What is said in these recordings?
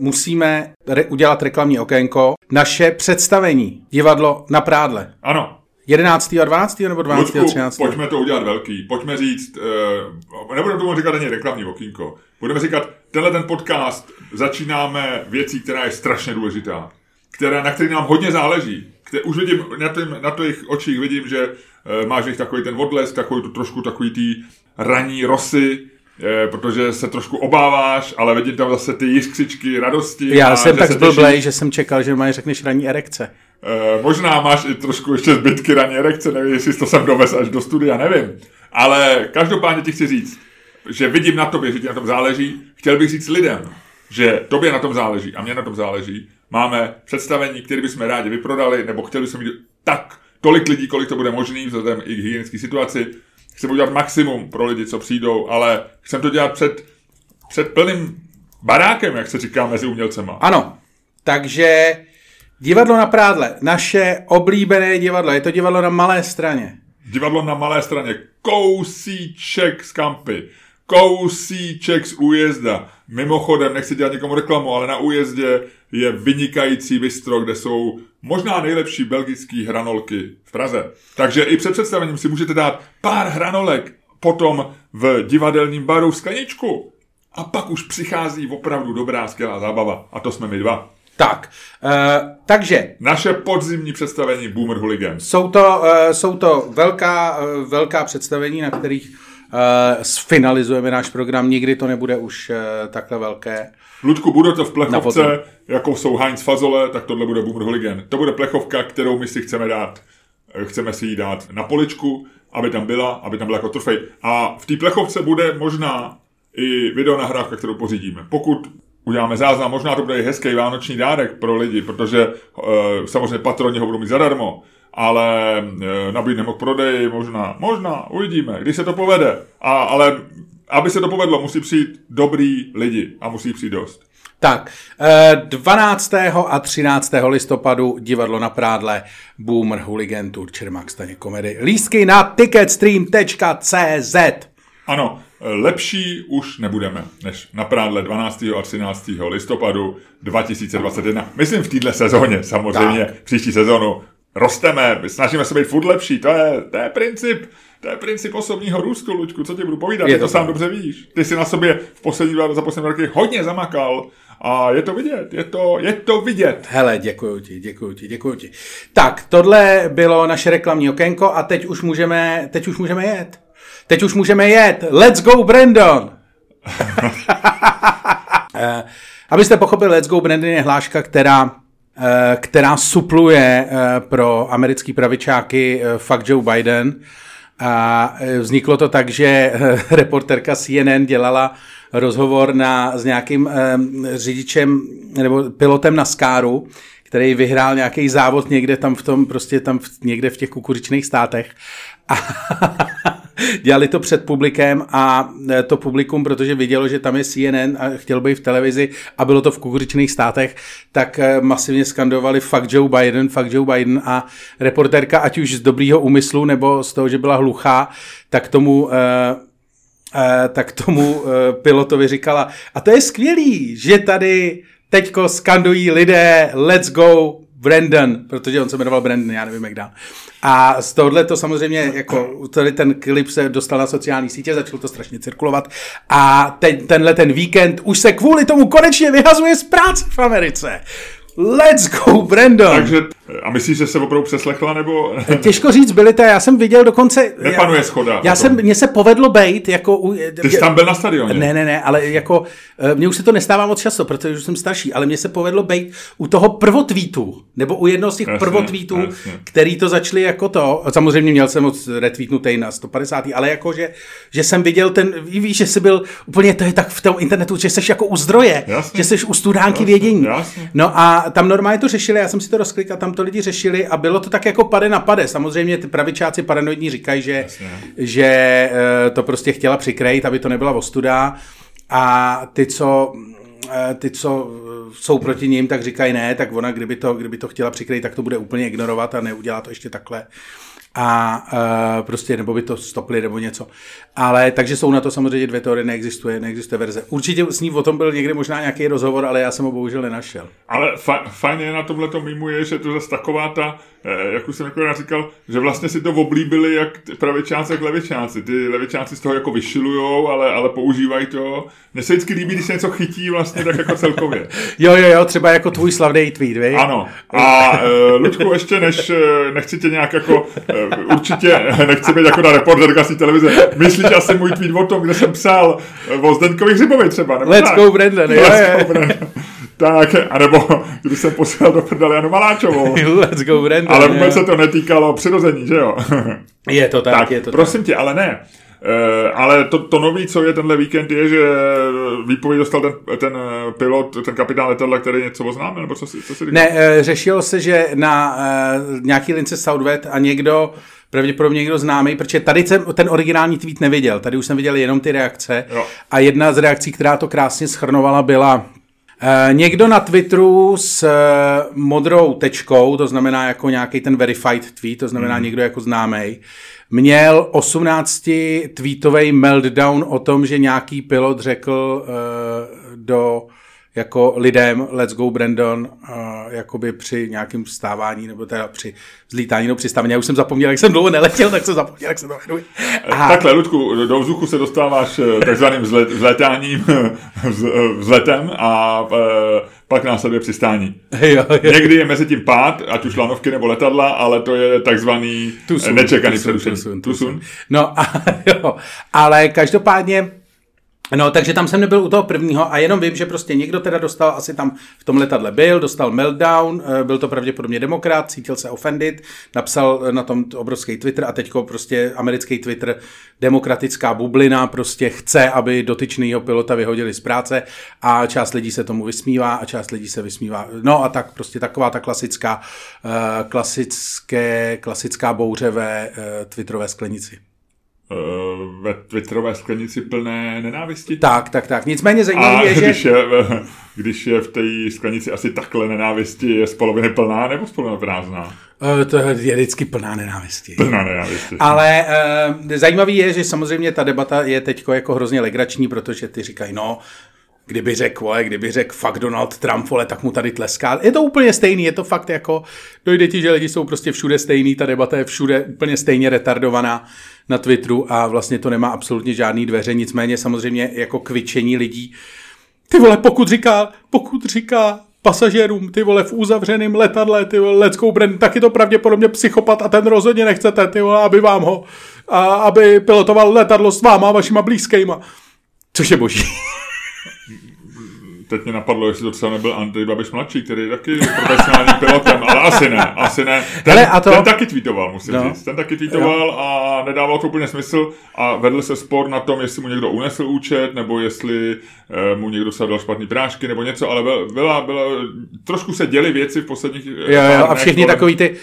musíme re- udělat reklamní okénko. Naše představení, divadlo na prádle. Ano. 11. a 12. nebo 12. Ludku, a 13. pojďme to udělat velký. Pojďme říct, uh, nebudeme tomu říkat ani reklamní okýnko. Budeme říkat, tenhle ten podcast začínáme věcí, která je strašně důležitá. Která, na který nám hodně záleží. Které, už vidím, na, tým, na těch očích vidím, že uh, máš jich takový ten odlesk, takový to trošku takový tý raní rosy, protože se trošku obáváš, ale vidím tam zase ty jiskřičky radosti. Já a jsem tak zblblej, že jsem čekal, že mají řekneš ranní erekce. Eh, možná máš i trošku ještě zbytky raní erekce, nevím, jestli to sem dovez až do studia, nevím. Ale každopádně ti chci říct, že vidím na tobě, že ti na tom záleží. Chtěl bych říct lidem, že tobě na tom záleží a mě na tom záleží. Máme představení, které bychom rádi vyprodali, nebo chtěli bychom mít tak tolik lidí, kolik to bude možný, vzhledem i k hygienické situaci. Chceme udělat maximum pro lidi, co přijdou, ale chceme to dělat před, před plným barákem, jak se říká mezi umělcema. Ano, takže divadlo na prádle, naše oblíbené divadlo, je to divadlo na malé straně. Divadlo na malé straně. Kousíček z kampy. Kousíček z újezda. Mimochodem, nechci dělat někomu reklamu, ale na újezdě je vynikající bistro, kde jsou možná nejlepší belgické hranolky v Praze. Takže i před představením si můžete dát pár hranolek, potom v divadelním baru skleničku. A pak už přichází opravdu dobrá, skvělá zábava. A to jsme my dva. Tak, uh, takže Naše podzimní představení Boomer Hooligans. jsou to, uh, jsou to velká, uh, velká představení, na kterých sfinalizujeme náš program. Nikdy to nebude už uh, takhle velké. Ludku, bude to v plechovce, jako jsou Heinz Fazole, tak tohle bude Boomer Hooligan. To bude plechovka, kterou my si chceme dát, eh, chceme si ji dát na poličku, aby tam byla, aby tam byla jako trofej. A v té plechovce bude možná i videonahrávka, kterou pořídíme. Pokud uděláme záznam, možná to bude i hezký vánoční dárek pro lidi, protože e, samozřejmě patroni ho budou mít zadarmo, ale e, nabídneme k prodeji, možná, možná, uvidíme, když se to povede. A, ale aby se to povedlo, musí přijít dobrý lidi a musí přijít dost. Tak, eh, 12. a 13. listopadu divadlo na prádle Boomer Hooligan Tour Čermák staně komedy. Lístky na ticketstream.cz Ano, lepší už nebudeme, než na prádle 12. a 13. listopadu 2021. Myslím v této sezóně, samozřejmě, Tak. příští sezónu. Rosteme, snažíme se být furt lepší, to je, to je princip, to je princip osobního růstu, Luďku, co ti budu povídat, Je ty to, sám dobře víš. Ty si na sobě v poslední dva, za poslední roky hodně zamakal a je to vidět, je to, je to vidět. Hele, děkuji ti, děkuji ti, děkuji ti. Tak, tohle bylo naše reklamní okénko a teď už můžeme, teď už můžeme jet. Teď už můžeme jet. Let's go, Brandon! Eh, Abyste pochopili, Let's Go Brandon je hláška, která, která supluje eh, pro americký pravičáky eh, Fuck Joe Biden. A eh, vzniklo to tak, že eh, reporterka CNN dělala rozhovor na, s nějakým eh, řidičem nebo pilotem na Skáru, který vyhrál nějaký závod někde tam v tom, prostě tam v, někde v těch kukuřičných státech. A dělali to před publikem a e, to publikum, protože vidělo, že tam je CNN a chtěl být v televizi a bylo to v kukuřičných státech, tak e, masivně skandovali fuck Joe Biden, fuck Joe Biden. A reportérka, ať už z dobrýho úmyslu nebo z toho, že byla hluchá, tak tomu e, tak tomu pilotovi říkala, a to je skvělý, že tady teďko skandují lidé let's go Brandon, protože on se jmenoval Brandon, já nevím jak dál. A z tohohle to samozřejmě, jako tady ten klip se dostal na sociální sítě, začal to strašně cirkulovat a ten, tenhle ten víkend už se kvůli tomu konečně vyhazuje z práce v Americe. Let's go, Brandon! Takže, a myslíš, že se opravdu přeslechla, nebo... Těžko říct, byli to, já jsem viděl dokonce... Nepanuje schoda Já jsem, mně se povedlo bejt, jako... U, Ty jsi tam byl na stadioně? Ne, ne, ne, ale jako, eh, mně už se to nestává moc často, protože už jsem starší, ale mně se povedlo být u toho prvotweetu, nebo u jednoho z těch Jasně, prvotweetů, jasně. který to začali jako to, samozřejmě měl jsem moc retweetnutý na 150, ale jako, že, že jsem viděl ten, ví- víš, že jsi byl úplně, to je tak v tom internetu, že jsi jako u zdroje, Jasně. že jsi u studánky Jasně, vědění. jasně. No a tam normálně to řešili, já jsem si to rozklikal, tam to lidi řešili a bylo to tak jako pade na pade. Samozřejmě ty pravičáci paranoidní říkají, že, Jasně. že eh, to prostě chtěla přikrejt, aby to nebyla ostuda. A ty, co eh, ty, co jsou proti ním, tak říkají ne, tak ona, kdyby to, kdyby to chtěla přikrýt, tak to bude úplně ignorovat a neudělá to ještě takhle. A uh, prostě, nebo by to stopli nebo něco. Ale takže jsou na to samozřejmě dvě teorie, neexistuje, neexistuje verze. Určitě s ní o tom byl někdy možná nějaký rozhovor, ale já jsem ho bohužel nenašel. Ale fa- fajn je na tomhle mimo je, že to zase taková ta, jak už jsem jako říkal, že vlastně si to oblíbili jak pravičáci, jak levičáci. Ty levičáci z toho jako vyšilujou, ale, ale používají to. Mně se vždycky líbí, když se něco chytí vlastně tak jako celkově. jo, jo, jo, třeba jako tvůj slavný tweet, vej? Ano. A uh, Luďku, ještě než nechci tě nějak jako, uh, určitě nechci být jako na reporterka z televize, myslíš asi můj tweet o tom, kde jsem psal o Zdenkovi Hřibovi třeba, nebo Let's tak? go Brandon, jo, Let's go Brandon. Tak, anebo když jsem posílal do prdele Janu Maláčovou. Let's go Brandon. Ale vůbec se to netýkalo přirození, že jo? Je to tak, tak je to prosím tak. tě, ale ne. Uh, ale to, to nový, co je tenhle víkend, je, že výpověď dostal ten, ten pilot, ten kapitán letadla, který něco oznámil, nebo co si, co si Ne, uh, řešilo se, že na uh, nějaký lince Southwest a někdo pravděpodobně někdo známý, protože tady jsem ten originální tweet neviděl, tady už jsem viděl jenom ty reakce jo. a jedna z reakcí, která to krásně schrnovala, byla někdo na Twitteru s uh, modrou tečkou, to znamená jako nějaký ten verified tweet, to znamená mm. někdo jako známý, měl 18 tweetový meltdown o tom, že nějaký pilot řekl uh, do jako lidem Let's Go Brandon uh, jakoby při nějakém vstávání nebo teda při zlítání nebo přistávání. Já už jsem zapomněl, jak jsem dlouho neletěl, tak jsem zapomněl, jak se to jmenuje. A... Takhle, Ludku, do vzduchu se dostáváš eh, takzvaným vzlet, vzletáním, vzletem a uh, pak následuje přistání. Jo, jo. Někdy je mezi tím pád, ať už lanovky nebo letadla, ale to je takzvaný tusun, nečekaný přerušení. Tusun. No a, jo, ale každopádně No, takže tam jsem nebyl u toho prvního a jenom vím, že prostě někdo teda dostal, asi tam v tom letadle byl, dostal meltdown, eh, byl to pravděpodobně demokrat, cítil se offended, napsal na tom obrovský Twitter a teďko prostě americký Twitter, demokratická bublina, prostě chce, aby dotyčnýho pilota vyhodili z práce a část lidí se tomu vysmívá a část lidí se vysmívá. No a tak prostě taková ta klasická, uh, klasické, klasická bouře ve Twitterové sklenici ve Twitterové sklenici plné nenávisti. Tak, tak, tak. Nicméně zajímavé je, když že... Je, když je v té sklenici asi takhle nenávisti, je z poloviny plná nebo z poloviny prázdná? Uh, to je vždycky plná nenávisti. Plná nenávisti. Ale uh, zajímavý je, že samozřejmě ta debata je teď jako hrozně legrační, protože ty říkají, no, kdyby řekl, vole, kdyby řekl fakt Donald Trump, vole, tak mu tady tleská. Je to úplně stejný, je to fakt jako, dojde ti, že lidi jsou prostě všude stejný, ta debata je všude úplně stejně retardovaná na Twitteru a vlastně to nemá absolutně žádný dveře, nicméně samozřejmě jako kvičení lidí. Ty vole, pokud říká, pokud říká pasažérům, ty vole, v uzavřeném letadle, ty vole, let's go brand, tak je to pravděpodobně psychopat a ten rozhodně nechcete, ty vole, aby vám ho, a aby pilotoval letadlo s váma a vašima blízkýma. Což je boží teď mě napadlo, jestli to třeba nebyl Andrej Babiš mladší, který je taky profesionálním pilotem, ale asi ne, asi ne. Ten, Hele, a to... ten taky tweetoval, musím no. říct. Ten taky tweetoval jo. a nedával to úplně smysl a vedl se spor na tom, jestli mu někdo unesl účet, nebo jestli eh, mu někdo dal špatný prášky, nebo něco, ale byla, byla, trošku se děly věci v posledních... Eh, jo, jo, a všichni takový, ty,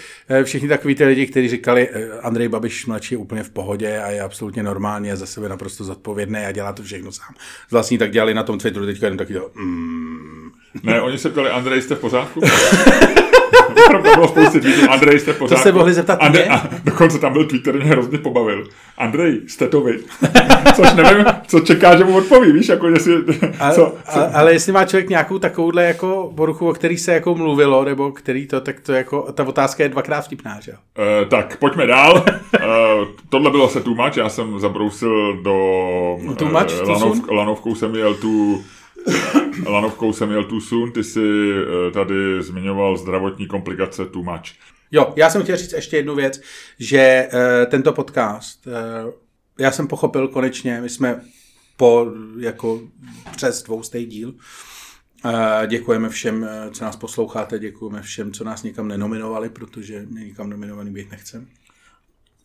všichni takový ty lidi, kteří říkali, eh, Andrej Babiš mladší je úplně v pohodě a je absolutně normální a za sebe naprosto zodpovědný a dělá to všechno sám. Vlastně tak dělali na tom Twitteru teďka jenom taky to, mm, ne, oni se ptali, Andrej, jste v pořádku? Opravdu bylo spousty tweetů, Andrej, jste v pořádku? To se mohli zeptat Andrej, a dokonce tam byl tweet, který mě hrozně pobavil. Andrej, jste to vy? Což nevím, co čeká, že mu odpoví, víš, jako jestli... A, co, co? A, ale jestli má člověk nějakou takovouhle jako poruchu, o který se jako mluvilo, nebo který to, tak to jako, ta otázka je dvakrát vtipná, že jo? Uh, tak, pojďme dál. Uh, tohle bylo se too já jsem zabrousil do... Much? Uh, lanov, lanovkou jsem jel tu Lanovkou jsem jel tu sun, ty si eh, tady zmiňoval zdravotní komplikace too much. Jo, já jsem chtěl říct ještě jednu věc, že uh, tento podcast, uh, já jsem pochopil konečně, my jsme po jako přes dvoustej díl, děkujeme všem, co nás posloucháte, děkujeme všem, co nás někam nenominovali, protože my nikam nominovaný být nechceme.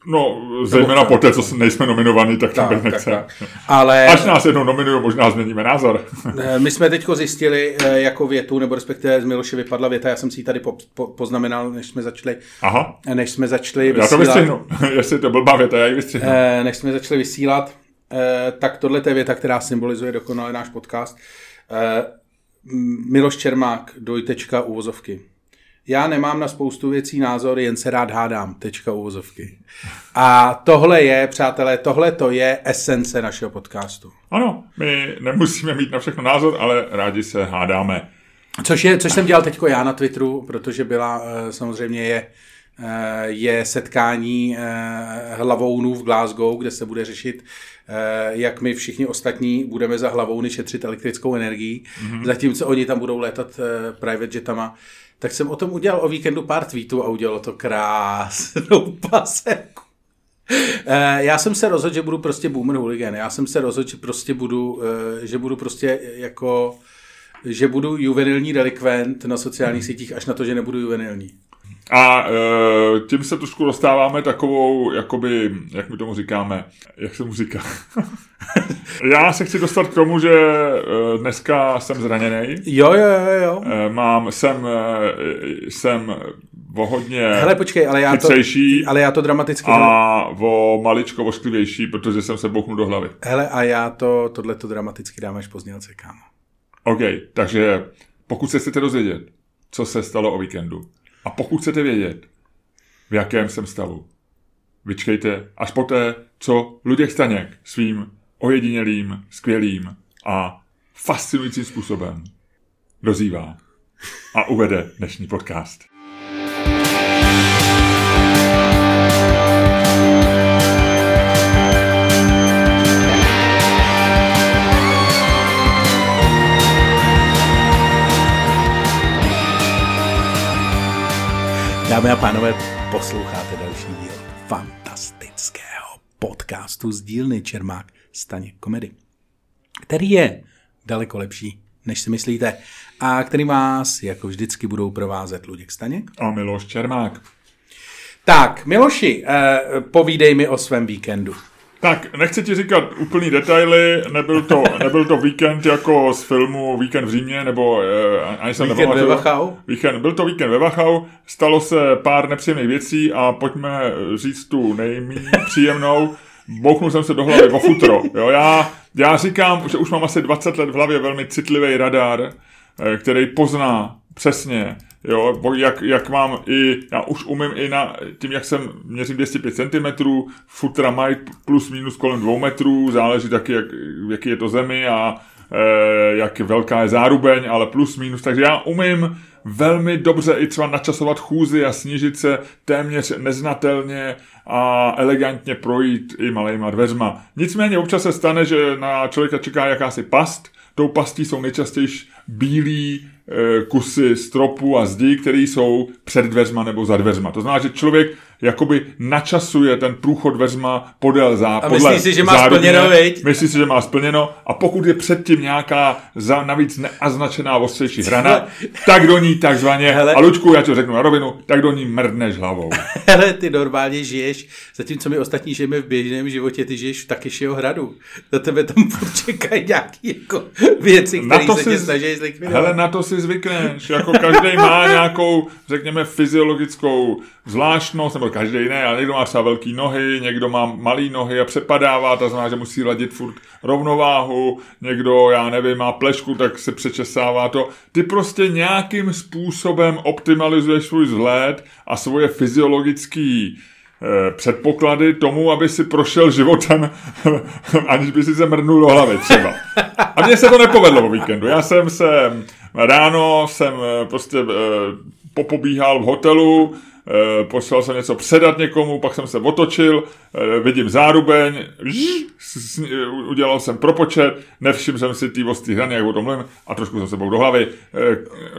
No, zejména po té, co nejsme nominovaní, tak, tak to nechce. Tak, tak. Ale... Až nás jednou nominují, možná změníme názor. Eh, my jsme teď zjistili eh, jako větu, nebo respektive z Miloše vypadla věta, já jsem si ji tady po, po, poznamenal, než jsme začali, Aha. než jsme začali vysílat. Já to vystřihnu, jestli to blbá věta, já ji vystřihnu. Eh, než jsme začali vysílat, tak tohle je věta, která symbolizuje dokonale náš podcast. Miloš Čermák, dojtečka, uvozovky. Já nemám na spoustu věcí názor, jen se rád hádám, tečka uvozovky. A tohle je, přátelé, tohle to je esence našeho podcastu. Ano, my nemusíme mít na všechno názor, ale rádi se hádáme. Což, je, což jsem dělal teď já na Twitteru, protože byla, eh, samozřejmě je, eh, je setkání eh, hlavounů v Glasgow, kde se bude řešit, jak my všichni ostatní budeme za hlavouny šetřit elektrickou energii, mm-hmm. zatímco oni tam budou létat private jetama tak jsem o tom udělal o víkendu pár tweetů a udělalo to krásnou paseku. Eh, já jsem se rozhodl, že budu prostě boomer hooligan. Já jsem se rozhodl, že prostě budu, eh, že budu prostě jako, že budu juvenilní delikvent na sociálních sítích, až na to, že nebudu juvenilní. A e, tím se trošku dostáváme takovou, jakoby, jak my tomu říkáme, jak se mu říká. Já se chci dostat k tomu, že e, dneska jsem zraněný. Jo, jo, jo, jo. E, mám, jsem, e, jsem o hodně Hele, počkej, ale já, to, ale já to dramaticky... A o maličko ošklivější, protože jsem se bouchnul do hlavy. Hele, a já to, tohle to dramaticky dám až pozdělce, kámo. OK, takže pokud se chcete dozvědět, co se stalo o víkendu, a pokud chcete vědět, v jakém jsem stavu, vyčkejte až poté, co Luděk Staněk svým ojedinělým, skvělým a fascinujícím způsobem dozývá a uvede dnešní podcast. Dámy a pánové, posloucháte další díl fantastického podcastu z dílny Čermák Staně komedy, který je daleko lepší, než si myslíte, a který vás, jako vždycky, budou provázet Luděk Staněk a Miloš Čermák. Tak, Miloši, eh, povídej mi o svém víkendu. Tak, nechci ti říkat úplný detaily, nebyl to, nebyl to víkend jako z filmu Víkend v Římě, nebo eh, ani jsem Víkend ve Wachau? Víkend, byl to víkend ve Wachau, stalo se pár nepříjemných věcí a pojďme říct tu nejméně příjemnou. Bouchnul jsem se do hlavy o futro. Jo, já, já říkám, že už mám asi 20 let v hlavě velmi citlivý radar, eh, který pozná přesně, Jo, jak, jak mám i, já už umím i na, tím, jak jsem měřím 205 cm, futra mají plus minus kolem 2 metrů, záleží taky, jak, jaký je to zemi a e, jak velká je zárubeň, ale plus minus, takže já umím velmi dobře i třeba načasovat chůzy a snížit se téměř neznatelně a elegantně projít i malejma dveřma. Nicméně občas se stane, že na člověka čeká jakási past, tou pastí jsou nejčastěji bílí e, kusy stropu a zdí, které jsou před dveřma nebo za dveřma. To znamená, že člověk jakoby načasuje ten průchod dveřma podél zá, a myslí si, že má zárubně, splněno, viď? Myslí si, že má splněno a pokud je předtím nějaká za, navíc neaznačená ostřejší hrana, tak do ní takzvaně, Hele. a Lučku, já ti řeknu na rovinu, tak do ní mrdneš hlavou. Hele, ty normálně žiješ, zatímco my ostatní žijeme v běžném životě, ty žiješ v Takyšiho hradu. Za tebe tam čekají nějaké jako věci, které se tě snaží zlikvidovat. Hele, na to si zvykneš, jako každý má nějakou, řekněme, fyziologickou zvláštnost, nebo každý ne, ale někdo má třeba velký nohy, někdo má malý nohy a přepadává, to znamená, že musí ladit furt rovnováhu, někdo, já nevím, má plešku, tak se přečesává to. Ty prostě nějakým způsobem optimalizuješ svůj vzhled a svoje fyziologický eh, předpoklady tomu, aby si prošel životem, aniž by si se mrnul do hlavy třeba. A mně se to nepovedlo o víkendu. Já jsem se ráno jsem eh, prostě eh, popobíhal v hotelu, Eh, poslal jsem něco předat někomu, pak jsem se otočil, eh, vidím zárubeň, udělal jsem propočet, nevšiml jsem si ty ostý hrany, jak o tom mluvím, a trošku jsem sebou do hlavy, eh,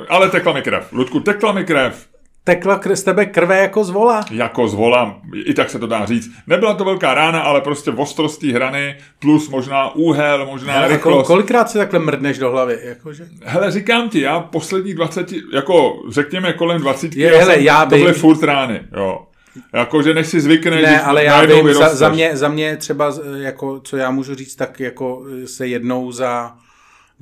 ale tekla mi krev. Ludku, tekla mi krev tekla z tebe krve jako z vola. Jako z vola, i tak se to dá říct. Nebyla to velká rána, ale prostě v ostrosti hrany, plus možná úhel, možná Hele, rychlost. Kolikrát si takhle mrdneš do hlavy? Jakože? Hele, říkám ti, já poslední 20, jako řekněme kolem 20, je, já hele, jsem, já to byly furt rány, jo. Jakože než si zvykneš, Ne, ale já vím, za, za, mě, za mě třeba, jako, co já můžu říct, tak jako se jednou za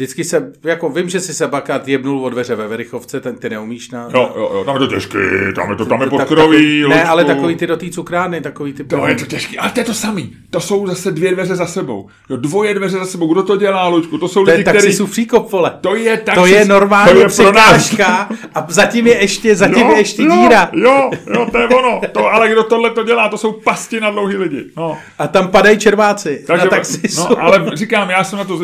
Vždycky se, jako vím, že si se bakat jebnul od dveře ve Verichovce, ten ty neumíš na... Jo, jo, jo, tam je to těžký, tam je to, tam je pod tak- kroví, Ne, ale takový ty do té cukrárny, takový ty... To je to těžký, ale to je to samý. To jsou zase dvě dveře za sebou. Jo, dvoje dveře za sebou. Kdo to dělá, Lučku? To jsou to je lidi, kteří... taxisův příkop, vole. To je taxis, To je normálně to je pro nás. překážka a zatím je ještě, zatím je ještě jo, díra. Jo, jo, to je ono. To, ale kdo tohle to dělá, to jsou pasti na dlouhý lidi. No. A tam padají červáci Takže, na taxisu. no, ale říkám, já jsem na to,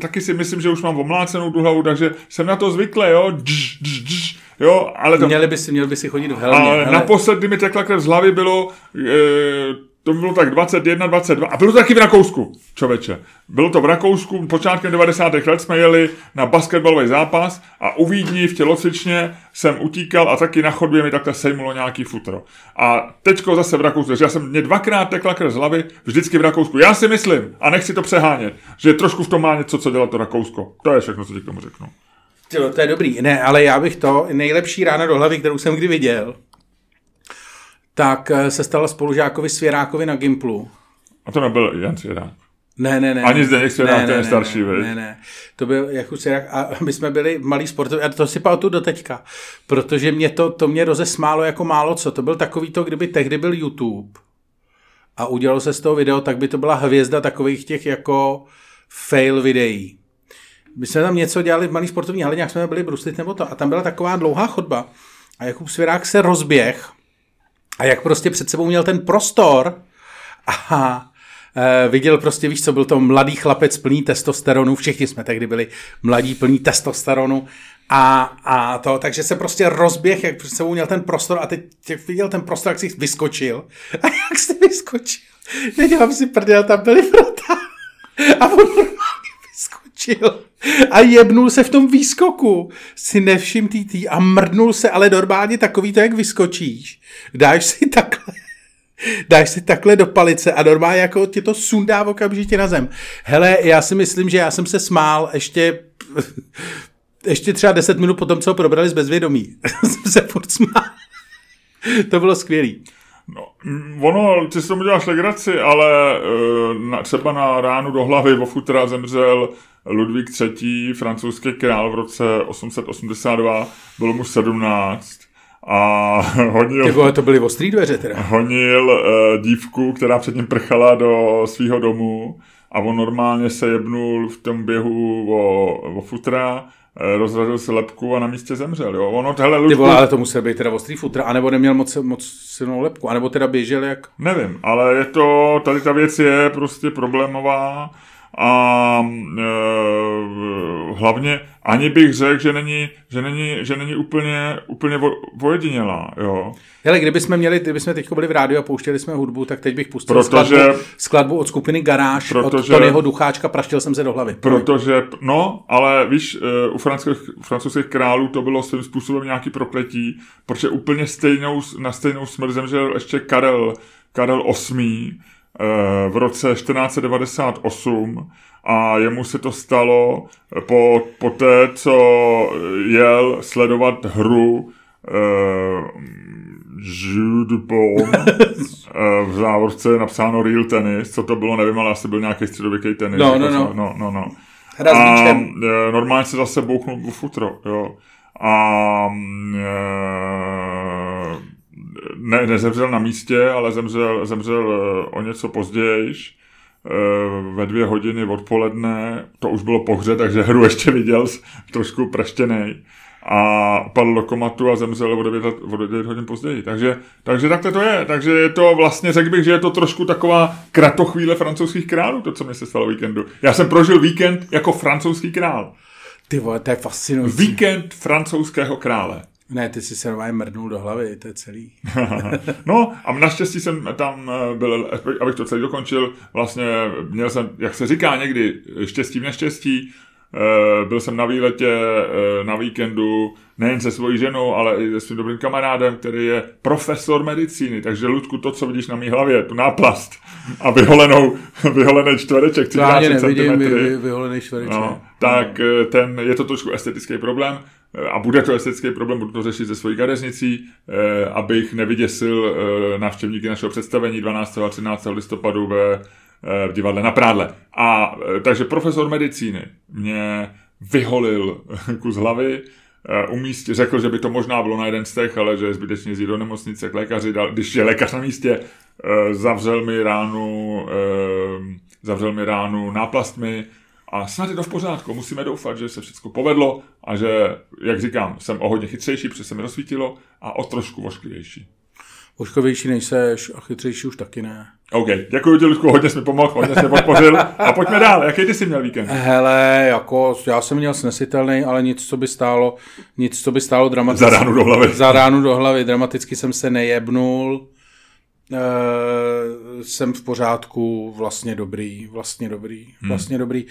taky si myslím, že už mám omlácenou tu hlavu, takže jsem na to zvyklý, jo, dž, dž, dž, jo, ale to, Měli by si, měl by si chodit v helmě. ale hele. naposled, kdy mi tekla krev z hlavy, bylo, e, to bylo tak 21, 22, a bylo to taky v Rakousku, člověče. Bylo to v Rakousku, počátkem 90. let jsme jeli na basketbalový zápas a u Vídni v tělocvičně jsem utíkal a taky na chodbě mi takhle sejmulo nějaký futro. A teďko zase v Rakousku, takže já jsem mě dvakrát tekla krev z hlavy, vždycky v Rakousku. Já si myslím, a nechci to přehánět, že trošku v tom má něco, co dělá to Rakousko. To je všechno, co ti k tomu řeknu. Jo, to je dobrý. Ne, ale já bych to, nejlepší rána do hlavy, kterou jsem kdy viděl, tak eh, se stala spolužákovi Svěrákovi na Gimplu. A to nebyl Jan Svěrák. Ne, ne, ne. Ani Zdeněk Svěrák, ne, ten je ne, starší, ne, ne, ne, to byl jako Svěrák a my jsme byli malý sportovní, a to si pamatuju do teďka, protože mě to, to mě rozesmálo jako málo co, to byl takový to, kdyby tehdy byl YouTube a udělalo se z toho video, tak by to byla hvězda takových těch jako fail videí. My jsme tam něco dělali v malý sportovní hale, nějak jsme byli bruslit nebo to a tam byla taková dlouhá chodba a Jakub Svěrák se rozběh a jak prostě před sebou měl ten prostor. A e, viděl prostě, víš co, byl to mladý chlapec plný testosteronu, všichni jsme tehdy byli mladí plní testosteronu. A, a to, takže se prostě rozběh, jak před sebou měl ten prostor a teď jak viděl ten prostor, jak si vyskočil. A jak si vyskočil, nedělám si prdel, tam byly vrata a on vyskočil a jebnul se v tom výskoku. Si nevšim TT a mrdnul se, ale normálně takový to, jak vyskočíš. Dáš si takhle dáš si takhle do palice a normálně jako ti to sundá okamžitě na zem. Hele, já si myslím, že já jsem se smál ještě ještě třeba 10 minut potom, co ho probrali z bezvědomí. jsem se furt smál. to bylo skvělý. No, mm, ono, ty si tomu děláš legraci, ale uh, na, třeba na ránu do hlavy vo futra zemřel Ludvík III., francouzský král v roce 882, bylo mu 17 a honil, Ty vole, to byly ostrý dveře teda. honil uh, dívku, která před ním prchala do svého domu a on normálně se jebnul v tom běhu o, o futra, eh, rozrazil si lepku a na místě zemřel. Jo. Ono, hele, Ty Ludku, vole, ale to musel být teda ostrý futra, anebo neměl moc, moc silnou lepku, anebo teda běžel jak... Nevím, ale je to, tady ta věc je prostě problémová a e, hlavně ani bych řekl, že není, že není, že není úplně, úplně vo, vojedinělá, jo. Hele, kdybychom měli, kdybychom teď byli v rádiu a pouštěli jsme hudbu, tak teď bych pustil Protože- skladbu, skladbu od skupiny Garáž, Protože- od Tonyho Ducháčka, praštil jsem se do hlavy. Protože, no, ale víš, e, u francouzských, francouzských králů to bylo svým způsobem nějaký prokletí, protože úplně stejnou, na stejnou smrt zemřel ještě Karel, Karel VIII. V roce 1498 a jemu se to stalo po, po té, co jel sledovat hru e, Jude Bond e, v závorce je napsáno Real Tennis, co to bylo, nevím, ale asi byl nějaký středověký tenis. No, jako no, no. no, no, no. Hra s A míčem. e, normálně se zase bouchnul v futro, jo. A e, ne, nezemřel na místě, ale zemřel, zemřel e, o něco později, e, ve dvě hodiny odpoledne, to už bylo pohře, takže hru ještě viděl, trošku praštěnej a padl do komatu a zemřel o 9, let- o 9 hodin později. Takže, takže takhle to je. Takže je to vlastně, řekl bych, že je to trošku taková kratochvíle francouzských králů, to, co mi se stalo o víkendu. Já jsem prožil víkend jako francouzský král. Ty vole, to je fascinující. Víkend francouzského krále. Ne, ty si se normálně mrdnul do hlavy, to je celý. no a naštěstí jsem tam eh, byl, abych to celý dokončil, vlastně měl jsem, jak se říká někdy, štěstí v neštěstí, Eh, byl jsem na výletě eh, na víkendu nejen se svojí ženou, ale i se svým dobrým kamarádem, který je profesor medicíny. Takže, Ludku, to, co vidíš na mý hlavě, tu náplast a vyholenou, vyholený čtvereček, To já ani 30 nevidím, vy, vyholený čtvereček. No, tak ten, je to trošku estetický problém a bude to estetický problém, budu to řešit se svojí kadeznicí, eh, abych nevyděsil eh, návštěvníky našeho představení 12. a 13. listopadu ve eh, v divadle na Prádle. A takže profesor medicíny mě vyholil kus hlavy, umístě, řekl, že by to možná bylo na jeden z těch, ale že je zbytečně jít do nemocnice k lékaři, když je lékař na místě, zavřel mi ránu, zavřel mi ránu náplastmi a snad je to v pořádku. Musíme doufat, že se všechno povedlo a že, jak říkám, jsem o hodně chytřejší, protože se mi rozsvítilo a o trošku vošklivější. Oškovější nejseš a chytřejší už taky ne. OK, děkuji ti, Ludku, hodně jsi mi pomohl, hodně jsi podpořil. A pojďme dál, jaký ty jsi měl víkend? Hele, jako já jsem měl snesitelný, ale nic, co by stálo, nic, co by stálo dramaticky. Za ránu do hlavy. Za ránu do hlavy, dramaticky jsem se nejebnul. Uh, jsem v pořádku, vlastně dobrý, vlastně dobrý, hmm. vlastně dobrý.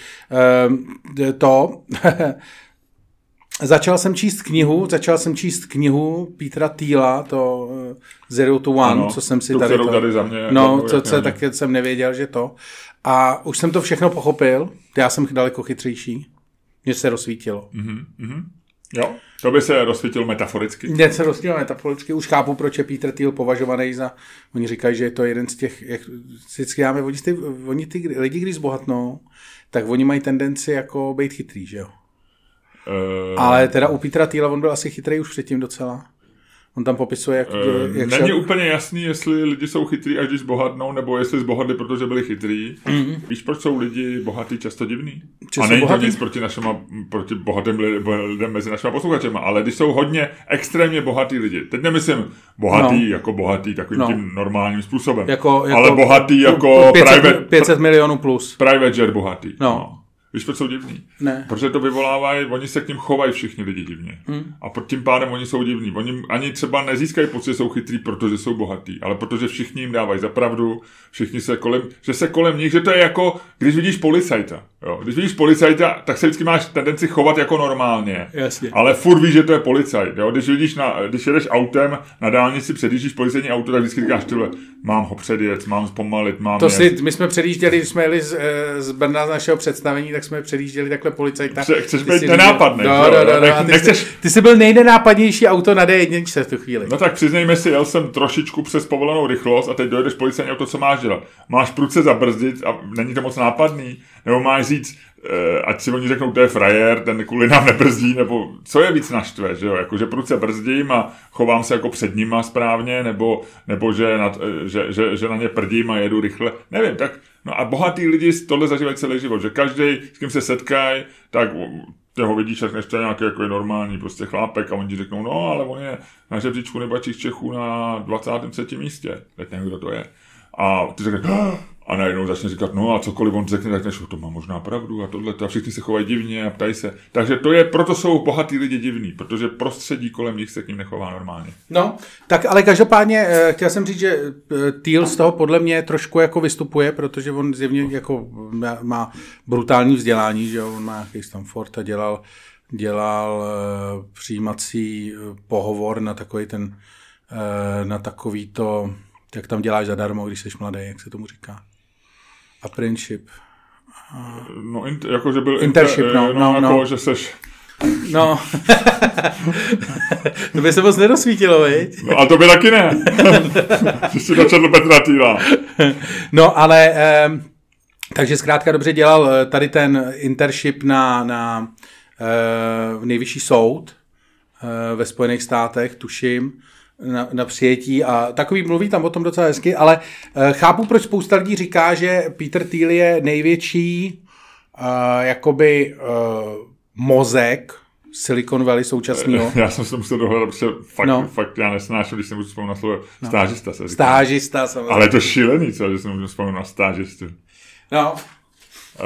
Uh, to, Začal jsem číst knihu, začal jsem číst knihu Petra Týla, to uh, Zero to One, ano, co jsem si tu, tady... To, tady za mě, no, co, co, tak jsem nevěděl, že to. A už jsem to všechno pochopil, já jsem daleko chytřejší, mě se rozsvítilo. Mm-hmm. Jo, to by se rozsvítilo metaforicky. Mě se rozsvítilo metaforicky, už chápu, proč je Peter Thiel považovaný za, oni říkají, že je to jeden z těch, jak vždycky máme, oni ty, oni ty lidi, když zbohatnou, tak oni mají tendenci jako být chytrý, že jo. Uh, Ale teda u Petra Thiela on byl asi chytrý už předtím docela. On tam popisuje, jak... Uh, jak není šel... úplně jasný, jestli lidi jsou chytrý, až když zbohatnou, nebo jestli zbohatli, protože byli chytrý. Mm-hmm. Víš, proč jsou lidi bohatí často divný? Často A není bohatý? to nic proti, našima, proti bohatým lidem mezi našimi posluchačema, ale když jsou hodně extrémně bohatý lidi, teď nemyslím bohatý no. jako bohatý takovým no. tím normálním způsobem, jako, jako, ale bohatý jako 500, private, 500 milionů plus. Private jet bohatý. No. no. Víš, proč jsou divní? Ne. Protože to vyvolávají, oni se k ním chovají všichni lidi divně. Hmm. A pod tím pádem oni jsou divní. Oni ani třeba nezískají pocit, že jsou chytrý, protože jsou bohatý, ale protože všichni jim dávají za pravdu, všichni se kolem, že se kolem nich, že to je jako, když vidíš policajta. Jo. Když vidíš policajta, tak se vždycky máš tendenci chovat jako normálně. Jasně. Ale furt víš, že to je policajt. Jo. Když vidíš, na, když jedeš autem na dálnici, předjíždíš policajní auto, tak vždycky říkáš, tyhle, mám ho předjet, mám zpomalit, mám To si, my jsme předjížděli, jsme jeli z, eh, z Brna z našeho představení, tak jsme předjížděli takhle policajta. Chce, chceš být nenápadný. No, no, no, no, ty, nechceš... jsi, ty jsi byl nejnenápadnější auto na D1 v tu chvíli. No tak přiznejme si, jel jsem trošičku přes povolenou rychlost a teď dojedeš policajní auto, co máš dělat? Máš pruce zabrzdit a není to moc nápadný? Nebo máš říct, Eh, ať si oni řeknou, to je frajer, ten kvůli nám nebrzdí, nebo co je víc naštve, že jo, jako, že pruce brzdím a chovám se jako před nima správně, nebo, nebo že, na, eh, že, že, že, na ně prdím a jedu rychle, nevím, tak, no a bohatý lidi tohle zažívají celý život, že každý, s kým se setkají, tak ty ho vidíš, jak to je nějaký jako je normální prostě chlápek a oni ti řeknou, no ale on je na žebříčku nejbohatších Čechů na 23. místě, teď nevím, kdo to je. A ty řekneš, a najednou začne říkat, no a cokoliv on řekne, tak než to má možná pravdu a tohle, a všichni se chovají divně a ptají se. Takže to je, proto jsou bohatí lidi divní, protože prostředí kolem nich se k ním nechová normálně. No, tak ale každopádně eh, chtěl jsem říct, že eh, Teal z toho podle mě trošku jako vystupuje, protože on zjevně jako má brutální vzdělání, že on má nějaký Stanford a dělal, dělal uh, přijímací pohovor na takový ten, na takový to, jak tam děláš zadarmo, když jsi mladý, jak se tomu říká. Apprenticeship. No, in, jako, že byl internship, inter, no, no, no, no. Jako, že seš... No, to by se moc nedosvítilo, viď? No a to by taky ne. Že jsi dočetl Petra Týla. No, ale, eh, takže zkrátka dobře dělal eh, tady ten internship na, na eh, nejvyšší soud eh, ve Spojených státech, tuším na, na přijetí a takový mluví tam o tom docela hezky, ale uh, chápu, proč spousta lidí říká, že Peter Thiel je největší uh, jakoby uh, mozek Silicon Valley současného. Já jsem se musel dohledat, protože fakt, no. fakt já nesnáším, když se můžu vzpomenout na slovo no. stážista. Se stážista, samozřejmě. Ale je to šílený, co, že se můžu vzpomenout na stážistu. No,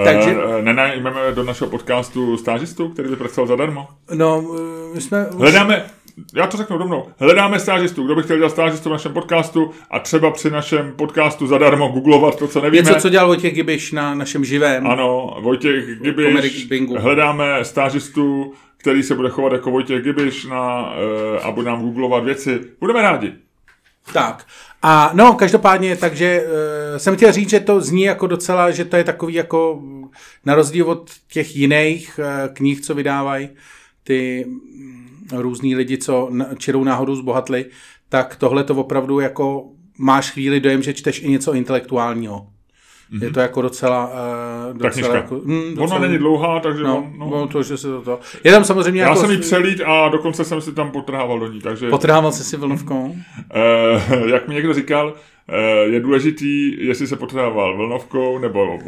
takže... Nenajmeme do našeho podcastu stážistu, který by pracoval zadarmo? No, my jsme... Hledáme, já to řeknu rovnou, hledáme stážistu, kdo by chtěl dělat stážistu v našem podcastu a třeba při našem podcastu zadarmo googlovat to, co nevíme. Něco, co dělal Vojtěch Gibiš na našem živém. Ano, Vojtěch Gibiš, hledáme stážistu, který se bude chovat jako Vojtěch Gibiš na, uh, a bude nám googlovat věci. Budeme rádi. Tak. A no, každopádně, takže uh, jsem chtěl říct, že to zní jako docela, že to je takový jako na rozdíl od těch jiných uh, knih, co vydávají ty různí lidi, co čirou náhodou zbohatli, tak tohle to opravdu jako máš chvíli dojem, že čteš i něco intelektuálního. Mm-hmm. Je to jako docela... Uh, docela Ta. Jako, mm, docela, Ona není dlouhá, takže... No, on, no. no to, že se to, to... Je tam samozřejmě Já jako... jsem ji přelít a dokonce jsem si tam potrhával do ní, takže... Potrhával jsi si vlnovkou? uh, jak mi někdo říkal, uh, je důležitý, jestli se potrhával vlnovkou nebo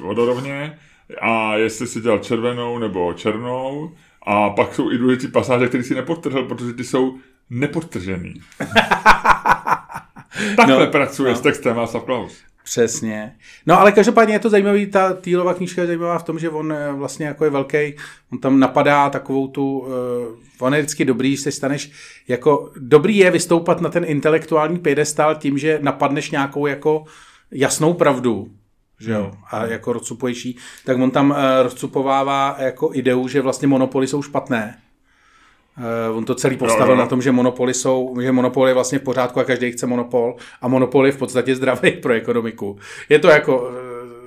vodorovně a jestli si dělal červenou nebo černou a pak jsou i důležitý pasáže, které si nepodtrhl, protože ty jsou nepodtržený. Takhle no, pracuje no. s textem Václav Klaus. Přesně. No ale každopádně je to zajímavý, ta Týlova knížka je zajímavá v tom, že on eh, vlastně jako je velký, on tam napadá takovou tu, uh, on je vždycky dobrý, se staneš, jako dobrý je vystoupat na ten intelektuální piedestal tím, že napadneš nějakou jako jasnou pravdu, že jo, a hmm. jako rozcupuješ tak on tam uh, rozcupovává jako ideu, že vlastně monopoly jsou špatné Uh, on to celý postavil no, no. na tom, že monopoly jsou, že monopol je vlastně v pořádku a každý chce monopol a monopol je v podstatě zdravý pro ekonomiku. Je to jako uh,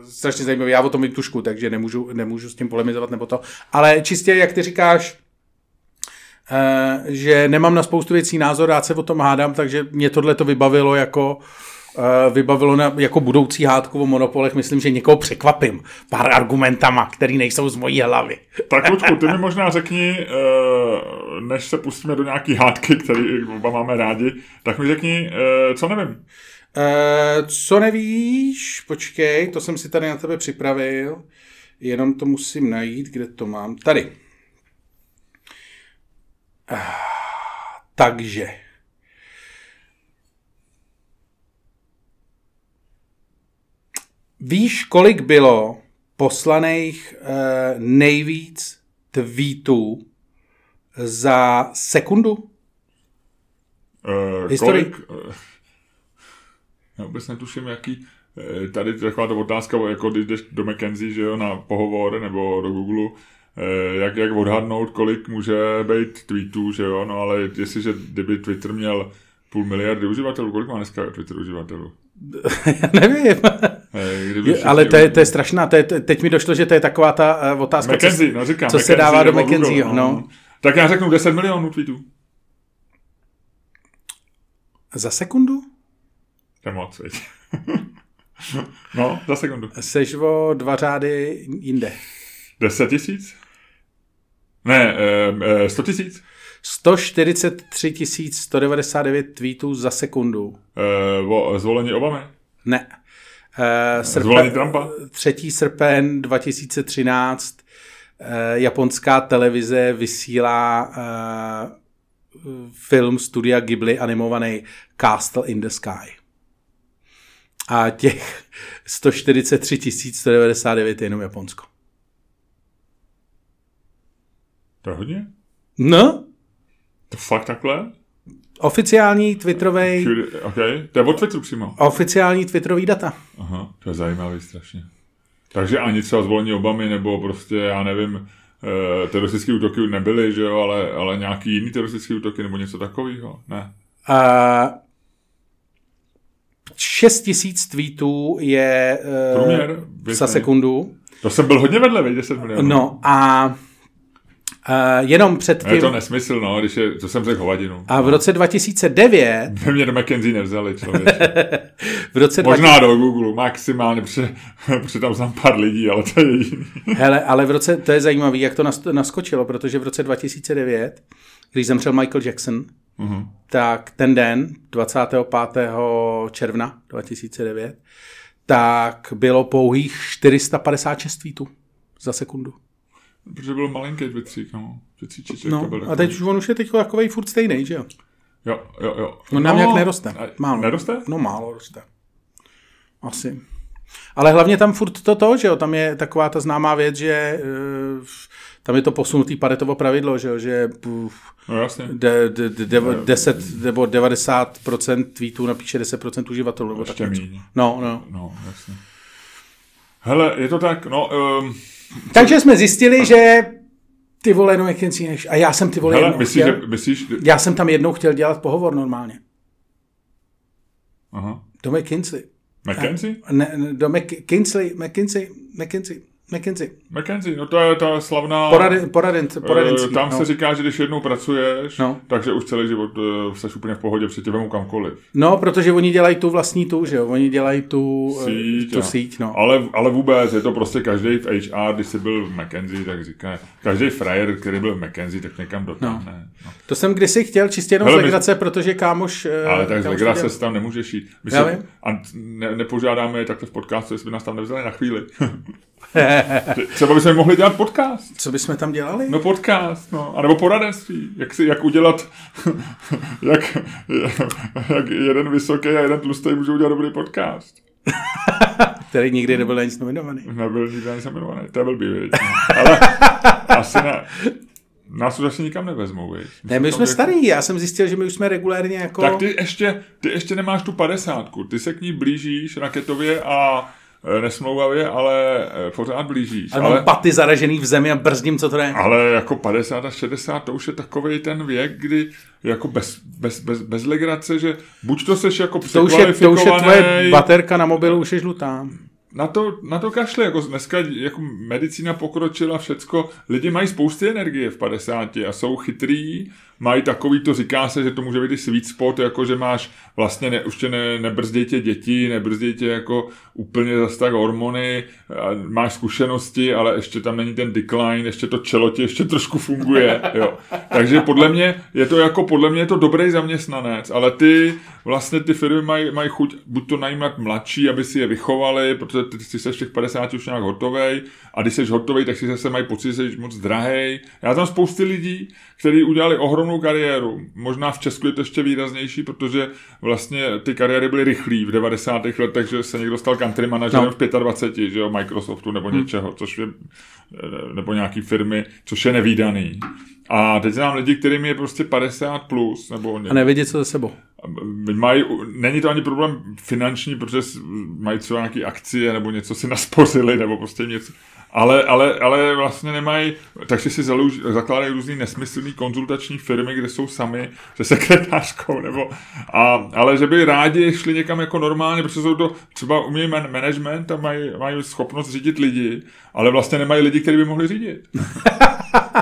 strašně zajímavé, já o tom mít tušku, takže nemůžu, nemůžu s tím polemizovat nebo to. Ale čistě, jak ty říkáš, uh, že nemám na spoustu věcí názor, rád se o tom hádám, takže mě tohle to vybavilo jako uh, Eh, vybavilo na, jako budoucí hádku o monopolech, myslím, že někoho překvapím pár argumentama, který nejsou z mojí hlavy. Tak Lučku, ty mi možná řekni, eh, než se pustíme do nějaký hádky, který oba máme rádi, tak mi řekni, eh, co nevím. co nevíš? Počkej, to jsem si tady na tebe připravil. Jenom to musím najít, kde to mám. Tady. takže. Víš, kolik bylo poslaných uh, nejvíc tweetů za sekundu? Uh, Kolik? Uh, já vůbec netuším, jaký... Tady je taková ta otázka, jako když jdeš do McKenzie, že jo, na pohovor nebo do Google, jak, jak odhadnout, kolik může být tweetů, že jo, no ale jestliže kdyby Twitter měl půl miliardy uživatelů, kolik má dneska Twitter uživatelů? Já nevím. Je, ale to je, to je strašná, to je, teď mi došlo, že to je taková ta uh, otázka, McKenzie, co, no říkám, co McKenzie se dává do McKenzie. No. no. Tak já řeknu 10 milionů tweetů. Za sekundu? To je moc, no, za sekundu. Seš o dva řády jinde. 10 tisíc? Ne, eh, 100 tisíc? 143 199 tweetů za sekundu. Uh, zvolení Obamy? Ne. Uh, srpen, zvolení Trumpa? 3. srpen 2013 uh, japonská televize vysílá uh, film studia Ghibli animovaný Castle in the Sky. A těch 143 199 je jenom Japonsko. To je hodně? No, to fakt takhle? Oficiální Twitterový. OK, to je od Twitteru přímo. Oficiální Twitterový data. Aha, to je zajímavý strašně. Takže ani třeba zvolení Obamy, nebo prostě, já nevím, eh, teroristické útoky nebyly, že jo, ale, ale nějaký jiný teroristický útoky nebo něco takového? Ne. Uh, 6 tisíc tweetů je uh, Průměr, za sekundu. To jsem byl hodně vedle, 10 milionů. No a Uh, jenom před tím... Je to nesmysl, no, když je, to jsem řekl hovadinu. A v roce 2009... By mě do McKenzie nevzali v roce Možná 20... do Google, maximálně, protože, protože tam znám pár lidí, ale to je jediný. Hele, ale v roce, to je zajímavé, jak to naskočilo, protože v roce 2009, když zemřel Michael Jackson, uh-huh. tak ten den, 25. června 2009, tak bylo pouhých 456 tweetů za sekundu. Protože byl malinký Twitřík, no. Twitříček no, byl a teď už on už je teď takový furt stejný, že jo? Jo, jo, jo. On nám no, nějak neroste. Málo. Neroste? No málo roste. Asi. Ale hlavně tam furt to, to že jo, tam je taková ta známá věc, že uh, tam je to posunutý paretovo pravidlo, že jo, že uh, no, jasně. De, de, de, de, 10 nebo 90% tweetů napíše 10% uživatelů. Nebo Ještě tak. No, no. No, jasně. Hele, je to tak, no... Um, takže jsme zjistili, že ty vole, no McKinsey než... A já jsem ty vole Hele, myslíš, chtěl, že, myslíš, Já jsem tam jednou chtěl dělat pohovor normálně. Aha. Do McKinsey. McKinsey? Ne, ne, do McKinsey, McKinsey, McKinsey. McKinsey. McKenzie, no to je ta slavná... Poraden, poraden. Eh, Tam no. se říká, že když jednou pracuješ, No. takže už celý život uh, jsi úplně v pohodě, před tě vemu kamkoliv. No, protože oni dělají tu vlastní tu, že jo? Oni dělají tu eh, Síť, tu a- síť no. Ale, ale vůbec, je to prostě každý v HR, když jsi byl v McKenzie, tak říká, každý frajer, který byl v McKenzie, tak někam dotáhne. No. To jsem kdysi chtěl čistě jenom Hele, z my- legrace, protože kámoš... eh, Ale tak z legrace se tam nemůžeš jít. My Já se, vím. a ne, nepožádáme je takhle v podcastu, jestli by nás tam nevzali na chvíli. Třeba bychom mohli dělat podcast. Co bychom tam dělali? No podcast, no. A nebo poradenství. Jak, si, jak udělat, jak, jak jeden vysoký a jeden tlustý můžou udělat dobrý podcast. Který nikdy nebyl na nic nominovaný. Nebyl nikdy ani jmenovaný. To je blbý? No. Ale asi ne. Nás už asi nikam nevezmou, viď? Ne, my jsme starý, já jsem zjistil, že my už jsme regulérně jako... Tak ty ještě, ty ještě nemáš tu padesátku. Ty se k ní blížíš raketově a nesmlouvavě, ale e, pořád blížíš. ale, mám paty zaražený v zemi a brzdím, co to je. Ale jako 50 a 60, to už je takový ten věk, kdy jako bez, bez, bez, bez legrace, že buď to seš jako To už, je, to už je tvoje baterka na mobilu, už je žlutá. na to, na to kašle, jako dneska jako medicína pokročila všecko, lidi mají spousty energie v 50 a jsou chytrý, mají takový, to říká se, že to může být i sweet spot, jako že máš vlastně, ne, už tě ne, nebrzdí tě děti, nebrzdí tě jako úplně zase tak hormony, máš zkušenosti, ale ještě tam není ten decline, ještě to čelo ti ještě trošku funguje, jo. Takže podle mě je to jako, podle mě je to dobrý zaměstnanec, ale ty vlastně ty firmy mají, mají chuť buď to najímat mladší, aby si je vychovali, protože ty, ty jsi v těch 50 už nějak hotovej a když jsi hotovej, tak si zase mají pocit, že jsi moc drahej. Já tam spousty lidí, kteří udělali ohromnou kariéru. Možná v Česku je to ještě výraznější, protože vlastně ty kariéry byly rychlý v 90. letech, že se někdo stal country manažerem No. v 25, že jo, Microsoftu nebo něčeho, což je, nebo nějaký firmy, což je nevýdaný. A teď znám lidi, kterým je prostě 50 plus, nebo A nevědět, co za sebou. mají, není to ani problém finanční, protože mají třeba nějaké akcie nebo něco si naspořili, nebo prostě něco. Ale, ale, ale vlastně nemají, takže si zaluž, zakládají různý nesmyslný konzultační firmy, kde jsou sami se sekretářkou, nebo, a, ale že by rádi šli někam jako normálně, protože jsou to třeba umějí man, management a mají, mají schopnost řídit lidi, ale vlastně nemají lidi, kteří by mohli řídit.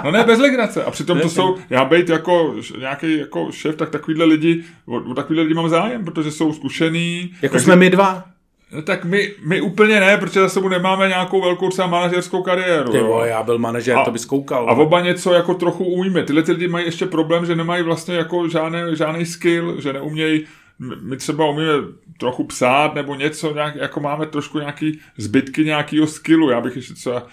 No ne, bez legrace. A přitom to jsou, já být jako nějaký jako šéf, tak takovýhle lidi, o, o takovýhle lidi mám zájem, protože jsou zkušený. Jako takže- jsme my dva. No, tak my, my úplně ne, protože za sebou nemáme nějakou velkou třeba manažerskou kariéru. Ty jo. vole, já byl manažer, A- to bys koukal. A oba něco jako trochu umíme. Tyhle ty lidi mají ještě problém, že nemají vlastně jako žádný, žádný skill, že neumějí my třeba umíme trochu psát nebo něco, nějak, jako máme trošku nějaký zbytky nějakého skillu, já bych ještě třeba,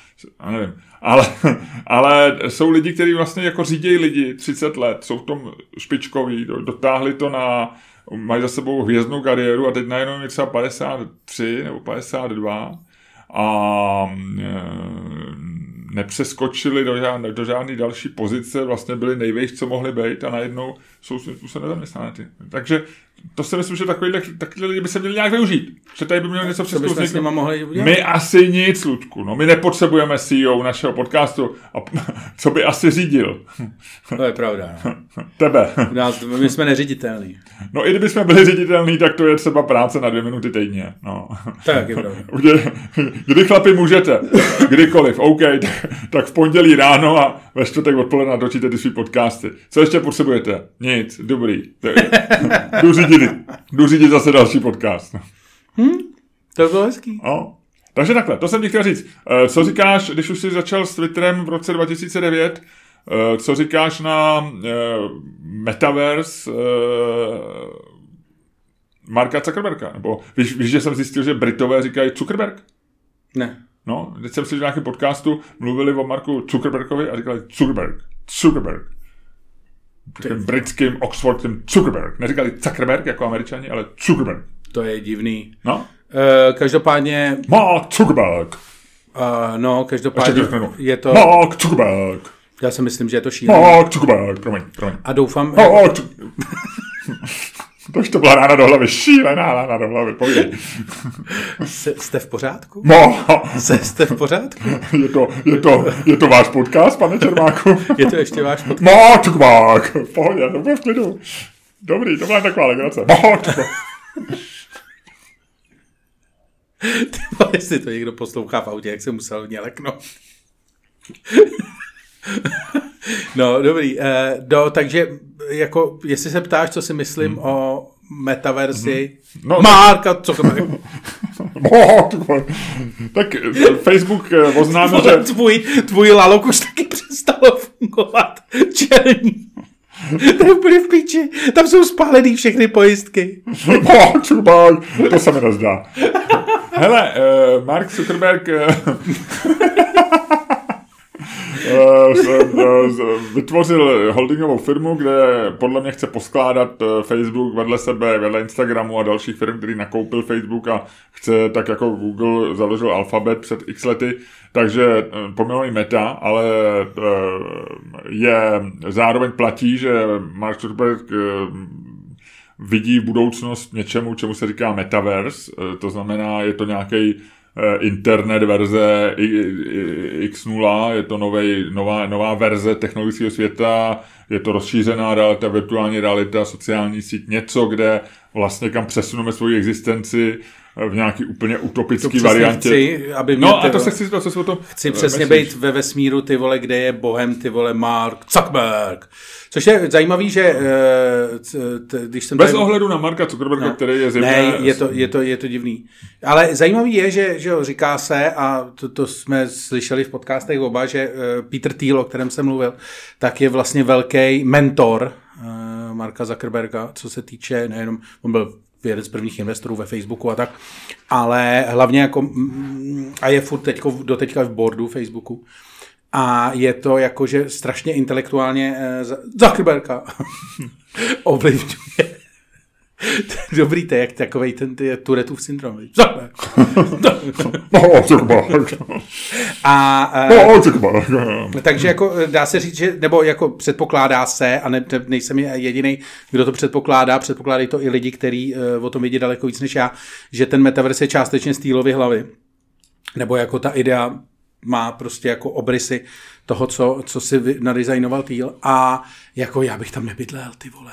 já nevím, ale, ale jsou lidi, kteří vlastně jako řídějí lidi 30 let, jsou v tom špičkoví, do- dotáhli to na, mají za sebou hvězdnou kariéru a teď najednou je třeba 53 nebo 52 a e, nepřeskočili do, žádné, do žádné další pozice, vlastně byli nejvejš, co mohli být a najednou jsou svým způsobem nezaměstnané. Takže to si myslím, že takovýhle, takovýhle lidi by se měli nějak využít. Že tady by mělo něco Co bychom s přeskoušet. nima mohli udělat? My asi nic, Ludku. No, my nepotřebujeme CEO našeho podcastu. A co by asi řídil? To je pravda. No. Tebe. Nás, my jsme neřiditelní. No i kdybychom byli ředitelní, tak to je třeba práce na dvě minuty týdně. No. To je pravda. Kdy, kdy chlapi můžete, kdykoliv, OK, tak, tak v pondělí ráno a ve čtvrtek odpoledne natočíte ty svý podcasty. Co ještě potřebujete? Nic, dobrý. Jdu řídit, jdu řídit zase další podcast. To by bylo hezký. No. Takže takhle, to jsem ti chtěl říct. Eh, Co říkáš, když už jsi začal s Twitterem v roce 2009, eh, co říkáš na eh, Metaverse Marka Zuckerberga? Nebo víš, víš, že jsem zjistil, že Britové říkají Zuckerberg? Ne. No, teď jsem si v nějakém podcastu mluvili o Marku Zuckerbergovi a říkali Zuckerberg, Zuckerberg. Takovým britským, oxfordským Zuckerberg. Neříkali Zuckerberg jako američani, ale Zuckerberg. To je divný. No? Uh, každopádně, Mark Zuckerberg. uh, no, každopádně je to, Mark Zuckerberg. já si myslím, že je to šílené. Mark Zuckerberg. Promiň, promiň. A doufám, Mark. To už to byla rána do hlavy, šílená rána do hlavy, povídej. jste v pořádku? No, jste v pořádku? je to, je to, je to váš podcast, pane Čermáku? Je to ještě váš podcast? Mark Zuckerberg. V pohodě, to bude v klidu. Dobrý, to byla taková legrace. Mark Zuckerberg. Ty vole, jestli to někdo poslouchá v autě, jak se musel mě leknout. No, dobrý. Eh, do, takže, jako, jestli se ptáš, co si myslím hmm. o metaverzi, hmm. no, Marka, co to No, tak eh, Facebook eh, oznámil, že... Tvůj, tvůj lalok už taky přestalo fungovat. Černý. To je úplně v píči. Tam jsou spálený všechny pojistky. No, to se mi nezdá. Hele, uh, Mark Zuckerberg... Uh, vytvořil holdingovou firmu, kde podle mě chce poskládat Facebook vedle sebe, vedle Instagramu a dalších firm, který nakoupil Facebook a chce tak jako Google založil Alphabet před x lety, takže poměrně meta, ale je zároveň platí, že Mark Zuckerberg vidí budoucnost něčemu, čemu se říká metaverse, to znamená, je to nějaký Eh, internet verze X0, je to novej, nová, nová verze technologického světa, je to rozšířená realita, virtuální realita, sociální síť, něco, kde vlastně kam přesuneme svoji existenci v nějaký úplně utopický variantě. Chci, aby no a to se chci, to se o to Chci přesně myslíš? být ve vesmíru, ty vole, kde je bohem, ty vole, Mark Zuckerberg. Což je zajímavý, že uh, když jsem Bez tady... ohledu na Marka Zuckerberga, no. který je zjevně... Ne, je to, je, to, je to divný. Ale zajímavý je, že, že jo, říká se, a to, to jsme slyšeli v podcastech oba, že uh, Peter Thiel, o kterém jsem mluvil, tak je vlastně velký mentor Marka Zuckerberga, co se týče nejenom, on byl jeden z prvních investorů ve Facebooku a tak, ale hlavně jako, mm, a je furt teďko, do teďka v boardu Facebooku, a je to jakože strašně intelektuálně eh, Zuckerberga ovlivňuje. Dobrý, to je jak takovej ten ty, Turetův syndrom. a, uh, takže jako dá se říct, že, nebo jako předpokládá se, a ne, nejsem jediný, kdo to předpokládá, předpokládají to i lidi, kteří uh, o tom vědí daleko víc než já, že ten metaverse je částečně stýlovy hlavy. Nebo jako ta idea má prostě jako obrysy toho, co, co si nadizajnoval Týl a jako já bych tam nebydlel, ty vole.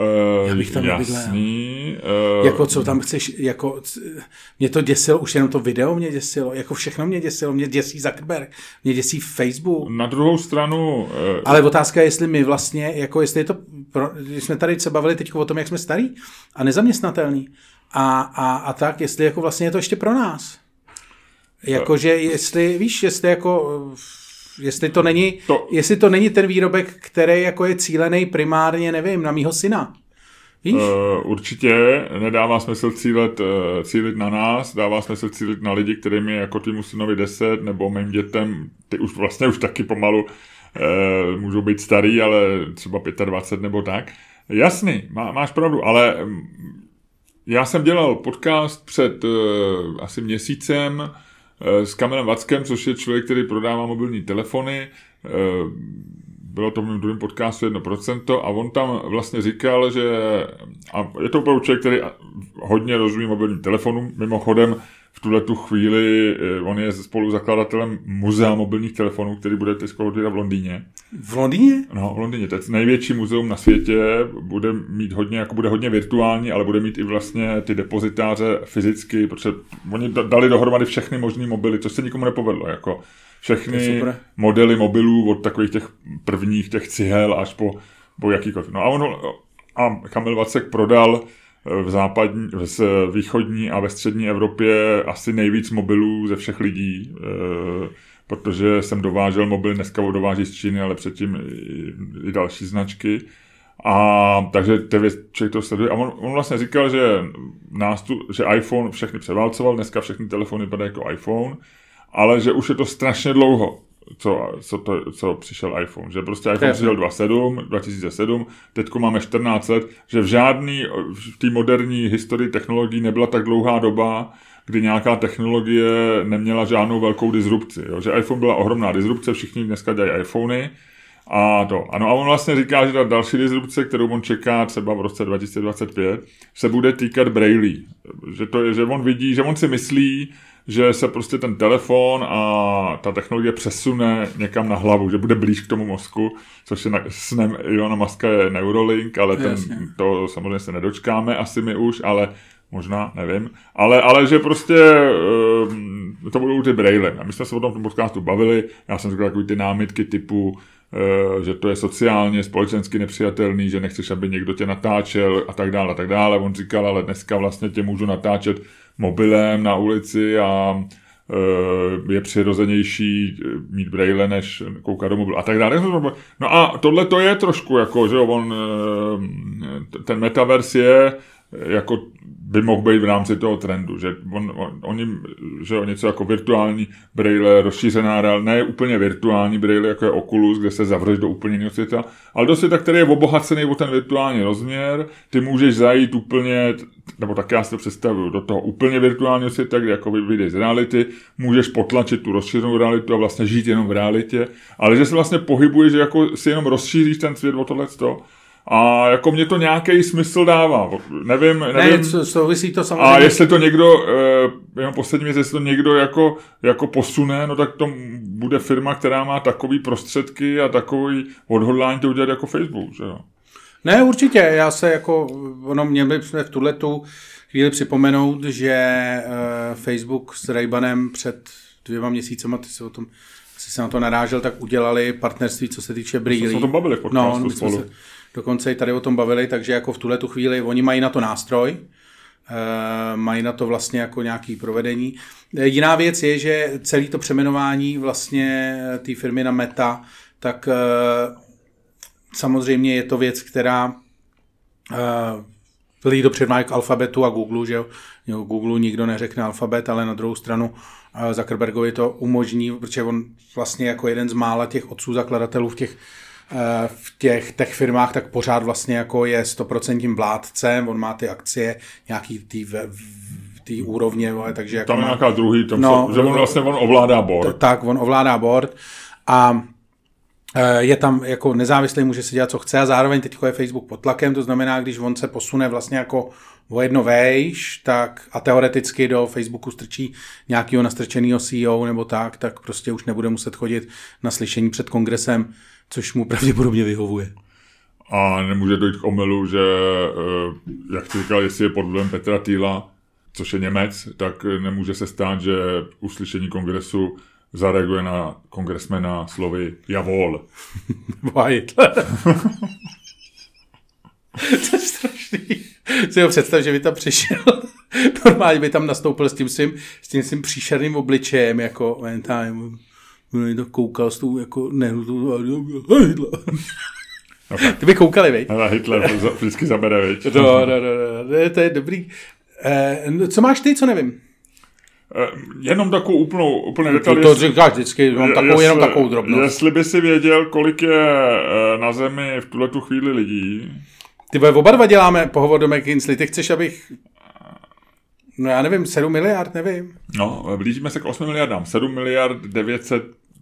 Uh, já bych tam jasný, Uh, jako co tam chceš, jako mě to děsilo, už jenom to video mě děsilo, jako všechno mě děsilo, mě děsí Zuckerberg, mě děsí Facebook. Na druhou stranu... Uh, Ale otázka je, jestli my vlastně, jako jestli je to, pro, když jsme tady se bavili teď o tom, jak jsme starý a nezaměstnatelný a, a, a tak, jestli jako vlastně je to ještě pro nás. Jakože jestli, víš, jestli jako jestli to není, to... jestli to není ten výrobek, který jako je cílený primárně, nevím, na mýho syna. Víš? Uh, určitě nedává smysl cílet, uh, cílit na nás, dává smysl cílit na lidi, kterým je jako týmu synovi 10 nebo mým dětem, ty už vlastně už taky pomalu uh, můžou být starý, ale třeba 25 nebo tak. Jasný, má, máš pravdu, ale um, já jsem dělal podcast před uh, asi měsícem s Kamilem Vackem, což je člověk, který prodává mobilní telefony. Eh, bylo to v mém druhém podcastu 1% a on tam vlastně říkal, že a je to opravdu člověk, který hodně rozumí mobilním telefonům. Mimochodem, v tuhle tu chvíli, eh, on je spoluzakladatelem muzea mobilních telefonů, který bude teď v Londýně. V Londýně? No, v Londýně. To je největší muzeum na světě, bude mít hodně, jako bude hodně virtuální, ale bude mít i vlastně ty depozitáře fyzicky, protože oni dali dohromady všechny možné mobily, což se nikomu nepovedlo, jako všechny modely mobilů od takových těch prvních těch cihel až po, po jakýkoliv. No a on a Kamil Vacek prodal v západní, v východní a ve střední Evropě asi nejvíc mobilů ze všech lidí, eh, protože jsem dovážel mobil, dneska ho dováží z Číny, ale předtím i, další značky. A takže člověk to sleduje. A on, on vlastně říkal, že, nástup, že iPhone všechny převálcoval, dneska všechny telefony vypadají jako iPhone, ale že už je to strašně dlouho co, co, to, co přišel iPhone. Že prostě iPhone přišel 2007, 2007, teďko máme 14 let, že v žádný, v té moderní historii technologií nebyla tak dlouhá doba, kdy nějaká technologie neměla žádnou velkou disrupci. Jo? Že iPhone byla ohromná disrupce, všichni dneska dělají iPhony, a to. Ano, a on vlastně říká, že ta další disrupce, kterou on čeká třeba v roce 2025, se bude týkat Braille. Že to je, že on vidí, že on si myslí, že se prostě ten telefon a ta technologie přesune někam na hlavu, že bude blíž k tomu mozku, což je na, snem Ilona Maska je Neurolink, ale ten, to samozřejmě se nedočkáme asi my už, ale možná, nevím, ale, ale že prostě uh, to budou ty braille. A my jsme se o tom v tom podcastu bavili, já jsem řekl takový ty námitky typu, uh, že to je sociálně, společensky nepřijatelný, že nechceš, aby někdo tě natáčel a tak dále a tak dále. On říkal, ale dneska vlastně tě můžu natáčet mobilem na ulici a uh, je přirozenější mít braille, než koukat do mobilu a tak dále. No a tohle to je trošku jako, že on, ten metaverse je jako by mohl být v rámci toho trendu, že on, on, oni, že něco jako virtuální braille, rozšířená reál, ne úplně virtuální braille, jako je Oculus, kde se zavřeš do úplně jiného světa, ale do světa, který je obohacený o ten virtuální rozměr, ty můžeš zajít úplně, nebo tak já si to představuju, do toho úplně virtuálního světa, kde jako vyjdeš z reality, můžeš potlačit tu rozšířenou realitu a vlastně žít jenom v realitě, ale že se vlastně pohybuješ, že jako si jenom rozšíříš ten svět o tohle a jako mě to nějaký smysl dává. Nevím, nevím. Ne, souvisí to samozřejmě. A jestli to někdo, eh, jenom poslední věc, jestli to někdo jako, jako posune, no tak to bude firma, která má takový prostředky a takový odhodlání to udělat jako Facebook, že jo? Ne, určitě. Já se jako, ono měli jsme v tuhle tu chvíli připomenout, že uh, Facebook s Raybanem před dvěma měsícema, ty se o tom, asi se na to narážel, tak udělali partnerství, co se týče brýlí. Jsme o tom bavili v podcastu no, spolu. Se, dokonce i tady o tom bavili, takže jako v tuhle tu chvíli oni mají na to nástroj, Uh, mají na to vlastně jako nějaký provedení. Eh, jiná věc je, že celý to přeměnování vlastně té firmy na Meta, tak samozřejmě je to věc, která lidi to předmájí k alfabetu a Google, že jo. Google nikdo neřekne alfabet, ale na druhou stranu Zuckerbergovi to umožní, protože on vlastně jako jeden z mála těch otců zakladatelů v těch Eh, v těch tech firmách, tak pořád vlastně jako je stoprocentním vládcem, on má ty akcie nějaký v té úrovně, takže jako Tam má, nějaká druhý, tam no, že on vlastně on ovládá board. Tak, on ovládá board a eh, je tam jako nezávislý, může si dělat, co chce a zároveň teď je Facebook pod tlakem, to znamená, když on se posune vlastně jako o jedno vejš, tak a teoreticky do Facebooku strčí nějakého nastrčeného CEO nebo tak, tak prostě už nebude muset chodit na slyšení před kongresem což mu pravděpodobně vyhovuje. A nemůže dojít k omelu, že, eh, jak jsi říkal, jestli je pod vlivem Petra Týla, což je Němec, tak nemůže se stát, že uslyšení kongresu zareaguje na kongresmena slovy javol. Hitler. to je strašný. Si ho představ, že by tam přišel, normálně by tam nastoupil s tím svým, s tím svým příšerným obličejem, jako time to koukal s tou jako nehnutou a Hitler. Okay. Ty by koukali, vej? Ale Hitler vždycky zabere, viď? No, no, no, no, to je dobrý. Eh, co máš ty, co nevím? Eh, jenom takovou úplnou, úplně detail. To, to říkáš vždycky, mám takovou, jestli, jenom takovou drobnost. Jestli by si věděl, kolik je eh, na Zemi v tuhle tu chvíli lidí. Ty oba dva děláme pohovor do McKinsey. Ty chceš, abych No já nevím, 7 miliard, nevím. No, blížíme se k 8 miliardám. 7 miliard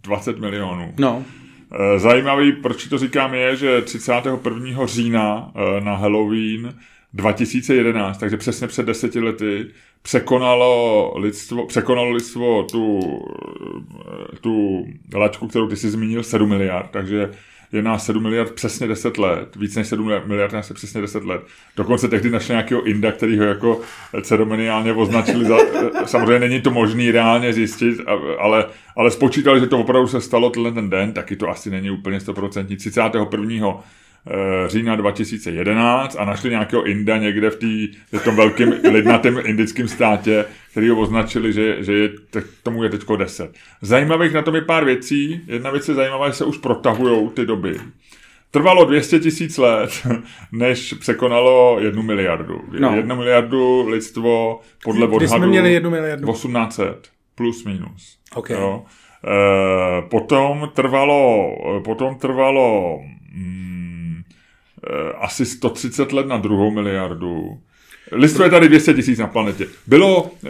920 milionů. No. Eh, zajímavý, proč to říkám, je, že 31. října eh, na Halloween 2011, takže přesně před deseti lety, překonalo lidstvo, překonalo lidstvo tu, eh, tu laťku, kterou ty jsi zmínil, 7 miliard, takže je na 7 miliard přesně 10 let, víc než 7 miliard je přesně 10 let. Dokonce tehdy našli nějakého Inda, který ho jako ceremoniálně označili za, samozřejmě není to možný reálně zjistit, ale, ale spočítali, že to opravdu se stalo tenhle ten den, taky to asi není úplně 100%. 31 Eh, října 2011 a našli nějakého Inda někde v, tý, v tom velkém lidnatém indickém státě, který ho označili, že, že je, tomu je teďko 10. Zajímavých na tom je pár věcí. Jedna věc je zajímavá, že se už protahují ty doby. Trvalo 200 tisíc let, než překonalo jednu miliardu. No. Jednu miliardu lidstvo podle odhadu... jsme měli jednu miliardu? 1800 plus minus. Okay. Jo. E, potom trvalo, potom trvalo mm, Eh, asi 130 let na druhou miliardu. Lidstvo je tady 200 tisíc na planetě. Bylo, eh,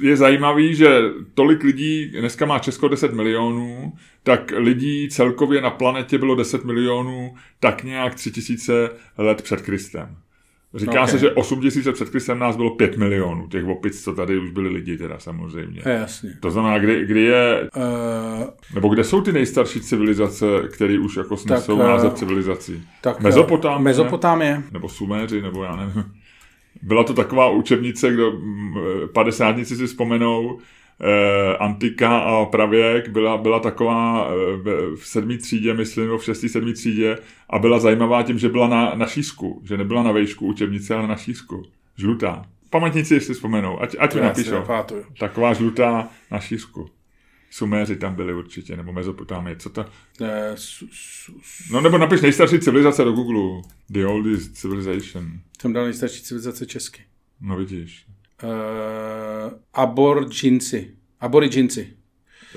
je zajímavý, že tolik lidí, dneska má Česko 10 milionů, tak lidí celkově na planetě bylo 10 milionů tak nějak 3000 let před Kristem. Říká okay. se, že 8 tisíc před Kristem nás bylo 5 milionů, těch opic, co tady už byli lidi teda samozřejmě. Je, jasně. To znamená, kdy, kdy je, uh, nebo kde jsou ty nejstarší civilizace, které už jako snesou tak, název civilizací? Tak, Mezopotámie? Mezopotámie. Nebo Suméři, nebo já nevím. Byla to taková učebnice, kdo padesátnici si vzpomenou, eh, antika a pravěk byla, byla taková eh, v sedmý třídě, myslím, nebo v šestý, sedmý třídě a byla zajímavá tím, že byla na, na šířku, že nebyla na vejšku učebnice, ale na šířku. Žlutá. Pamětníci si vzpomenou, ať, ať to napíšou. Taková žlutá na šířku. Suméři tam byli určitě, nebo Mezopotámie, co to? Ne, su, su, su. No nebo napiš nejstarší civilizace do Google. The oldest civilization. Jsem dal nejstarší civilizace česky. No vidíš. Uh, aborigínci. Aborigínci.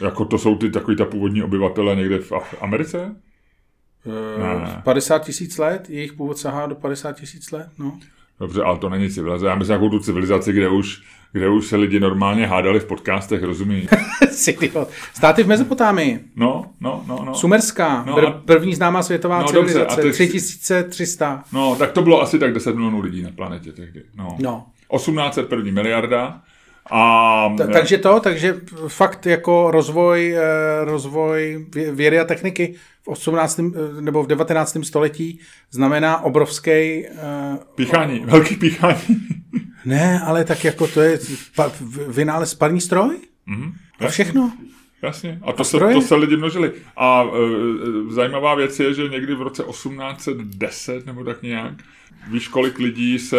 Jako to jsou ty takový ta původní obyvatele někde v Americe? Uh, 50 tisíc let, jejich původ sahá do 50 tisíc let, no. Dobře, ale to není civilizace. Já myslím jako tu civilizaci, kde už, kde už se lidi normálně hádali v podcastech, rozumí? Státy v Mezopotámii. No, no, no. no. Sumerská, no, a... první známá světová no, civilizace, dobře, 3300. No, tak to bylo asi tak 10 milionů lidí na planetě tehdy. No. no. 1801 miliarda. A... Ta, takže to, takže fakt jako rozvoj, eh, rozvoj vědy a techniky v 18. Eh, nebo v 19. století znamená obrovský... Píchání, o... velký píchání. ne, ale tak jako to je pa, vynález parní stroj? Mm-hmm. A všechno. Jasně, a to, a se, to se lidi množili. A e, zajímavá věc je, že někdy v roce 1810 nebo tak nějak, víš, kolik lidí se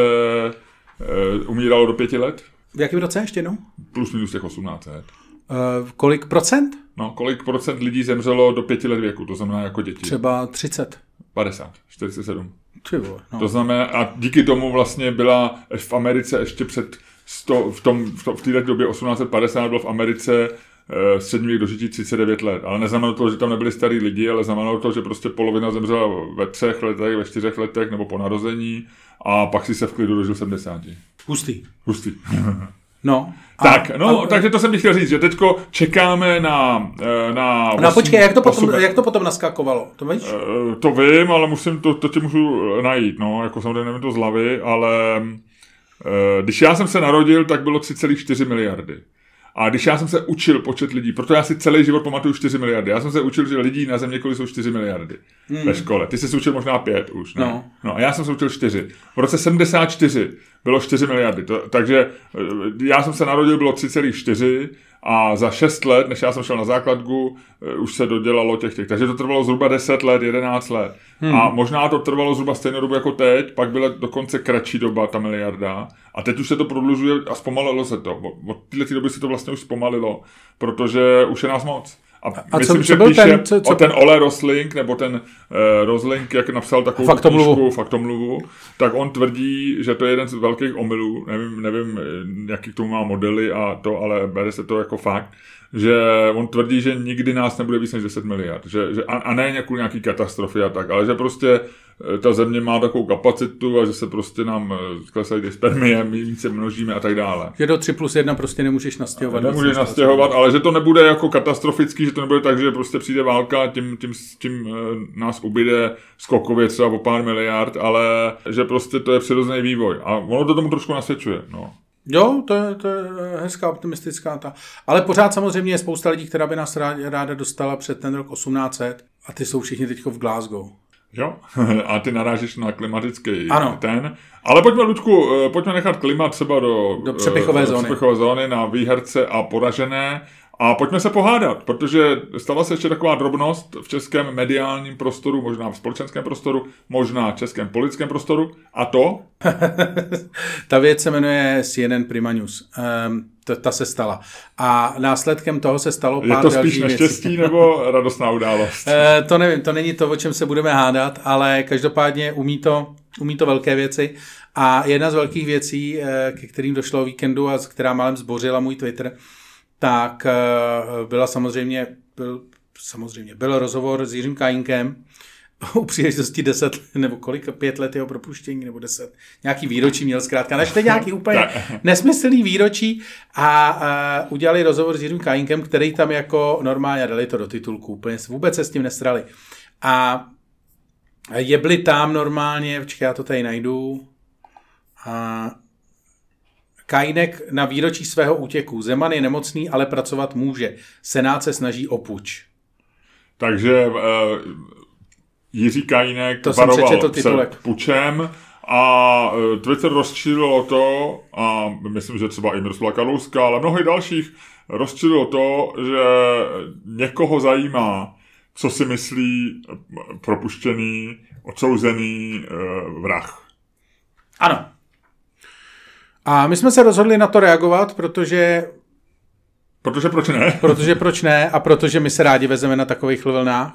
umíralo do pěti let? V jakém roce ještě, no? Plus minus těch 18 let. Uh, kolik procent? No, kolik procent lidí zemřelo do pěti let věku, to znamená jako děti? Třeba 30. 50, 47. Třeba, no. To znamená, a díky tomu vlastně byla v Americe ještě před sto, v, tom, v, to, v této době 1850 bylo v Americe uh, střední věk dožití 39 let. Ale neznamenalo to, že tam nebyli starý lidi, ale znamenalo to, že prostě polovina zemřela ve třech letech, ve čtyřech letech nebo po narození a pak si se v klidu dožil 70. Hustý. Hustý. No. Tak, a, no, a, takže to jsem chtěl říct, že teďko čekáme na... Eh, na no počkej, jak to, potom, jak to potom naskakovalo? To víš? Uh, to vím, ale musím, to, to ti můžu najít, no, jako samozřejmě nevím to z hlavy, ale když já jsem se narodil, tak bylo 3,4 miliardy. A když já jsem se učil počet lidí, proto já si celý život pamatuju 4 miliardy. Já jsem se učil, že lidí na země jsou 4 miliardy hmm. ve škole. Ty jsi se učil možná 5 už. Ne? No. no. a já jsem se učil 4. V roce 74 bylo 4 miliardy. To, takže eh, já jsem se narodil, bylo 3,4 a za 6 let, než já jsem šel na základku, eh, už se dodělalo těch těch. Takže to trvalo zhruba 10 let, 11 let. Hmm. A možná to trvalo zhruba stejnou dobu jako teď, pak byla dokonce kratší doba, ta miliarda. A teď už se to prodlužuje a zpomalilo se to. Od této doby se to vlastně už zpomalilo, protože už je nás moc. A, a myslím, co, že co byl píše ten, co, co... o ten Ole Rosling, nebo ten uh, Rosling, jak napsal takovou faktomluvu. knížku, faktomluvu, tak on tvrdí, že to je jeden z velkých omylů, nevím, nevím, jaký k tomu má modely a to, ale bere se to jako fakt, že on tvrdí, že nikdy nás nebude víc než 10 miliard. Že, že, a, a ne nějakou nějaký katastrofy a tak, ale že prostě eh, ta země má takovou kapacitu a že se prostě nám eh, klesají ty spermie, my více množíme a tak dále. Že do 3 plus 1 prostě nemůžeš nastěhovat. Nemůžeš nastěhovat, ale že to nebude jako katastrofický, že to nebude tak, že prostě přijde válka a tím, tím, tím eh, nás ubyde skokově třeba o pár miliard, ale že prostě to je přirozený vývoj. A ono to tomu trošku nasvědčuje. No. Jo, to je, to je hezká, optimistická ta. Ale pořád samozřejmě je spousta lidí, která by nás ráda dostala před ten rok 1800 a ty jsou všichni teď v Glasgow. Jo, a ty narážíš na klimatický ano. ten. Ale pojďme, Ludku, eh, pojďme nechat klima třeba do, do přepichové, do zóny. přepichové zóny na výherce a poražené a pojďme se pohádat, protože stala se ještě taková drobnost v českém mediálním prostoru, možná v společenském prostoru, možná v českém politickém prostoru. A to? ta věc se jmenuje CNN Prima News. Um, to, ta se stala. A následkem toho se stalo pár Je to spíš neštěstí věcí. nebo radostná událost? uh, to nevím, to není to, o čem se budeme hádat, ale každopádně umí to, umí to velké věci. A jedna z velkých věcí, eh, ke kterým došlo o víkendu a která málem zbořila můj Twitter, tak eh, byla samozřejmě, byl, samozřejmě byl rozhovor s Jiřím Kajinkem u příležitosti 10 nebo kolik, pět let jeho propuštění, nebo 10, nějaký výročí měl zkrátka, našli nějaký úplně nesmyslný výročí. A, a udělali rozhovor s Jiřím Kajinkem, který tam jako normálně dali to do titulku, úplně vůbec se s tím nestrali. A jebli tam normálně, počkej, já to tady najdu, a Kajnek na výročí svého útěku. Zeman je nemocný, ale pracovat může. Senát se snaží o puč. Takže uh, Jiří Kajnek to varoval před pučem A e, Twitter rozčílilo to, a myslím, že třeba i Miroslava Kalouska, ale mnoho dalších rozčílilo to, že někoho zajímá, co si myslí propuštěný, odsouzený e, vrah. Ano. A my jsme se rozhodli na to reagovat, protože... Protože proč ne? Protože proč ne a protože my se rádi vezeme na takových vlnách.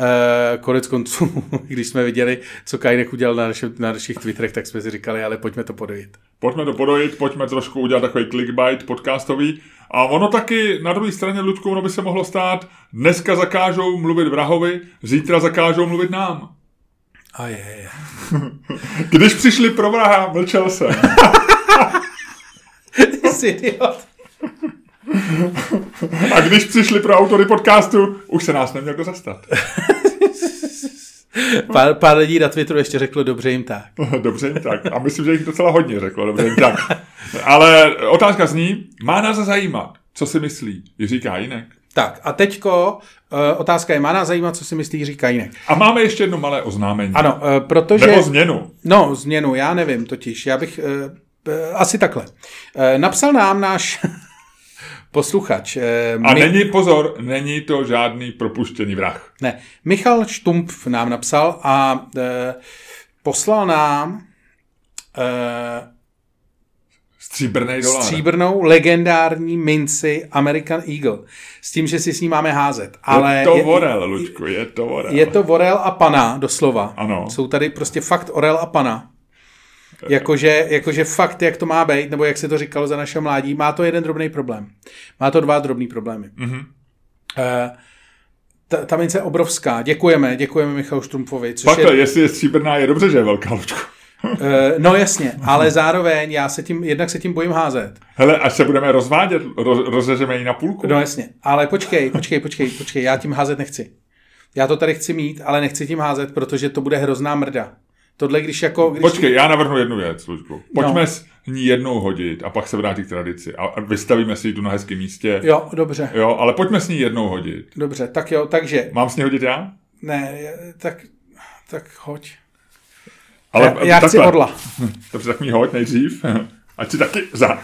Uh, konec konců, když jsme viděli, co Kajnek udělal na, naši, na našich Twitterech, tak jsme si říkali, ale pojďme to podojit. Pojďme to podojit, pojďme trošku udělat takový clickbait podcastový. A ono taky na druhé straně, Ludku, ono by se mohlo stát, dneska zakážou mluvit vrahovi, zítra zakážou mluvit nám. A je, je. Když přišli pro vraha, mlčel jsem. Jsi idiot. A když přišli pro autory podcastu, už se nás neměl kdo zastat. Pár, pár lidí na Twitteru ještě řeklo dobře jim tak. dobře jim tak. A myslím, že jich docela hodně řeklo dobře jim tak. Ale otázka zní, má nás zajímat, co si myslí Jiří Kajínek? Tak a teďko uh, otázka je, má nás zajímat, co si myslí Jiří Kajínek. A máme ještě jedno malé oznámení. Ano, uh, protože... Nebo změnu. No, změnu, já nevím totiž. Já bych... Uh, asi takhle. Uh, napsal nám náš posluchač. Uh, a my... není, pozor, není to žádný propuštěný vrah. Ne. Michal Štumpf nám napsal a poslal nám Stříbrný dolar. Stříbrnou legendární minci American Eagle. S tím, že si s ní máme házet. Ale je to je, vorel, Lučku, je to vorel. Je to vorel a pana, doslova. Ano. Jsou tady prostě fakt orel a pana. Jakože, jakože fakt, jak to má být, nebo jak se to říkalo za našeho mládí, má to jeden drobný problém. Má to dva drobný problémy. Mm-hmm. Uh, ta, ta mince je obrovská. Děkujeme, děkujeme Michalu Štrumfovi. Což Pak, je... jestli je stříbrná, je dobře, že je velká, Lučku. Uh, no jasně, ale zároveň já se tím, jednak se tím bojím házet. Hele, až se budeme rozvádět, roz, rozřežeme ji na půlku. No jasně, ale počkej, počkej, počkej, počkej, já tím házet nechci. Já to tady chci mít, ale nechci tím házet, protože to bude hrozná mrda. Tohle, když jako... Když Počkej, já navrhnu jednu věc, službu. Pojďme no. s ní jednou hodit a pak se vrátí k tradici. A vystavíme si ji tu na hezkém místě. Jo, dobře. Jo, ale pojďme s ní jednou hodit. Dobře, tak jo, takže... Mám s ní hodit já? Ne, tak, tak hoď. Ale já, já chci orla. Dobře, tak mi hoď nejdřív. Ať si taky za.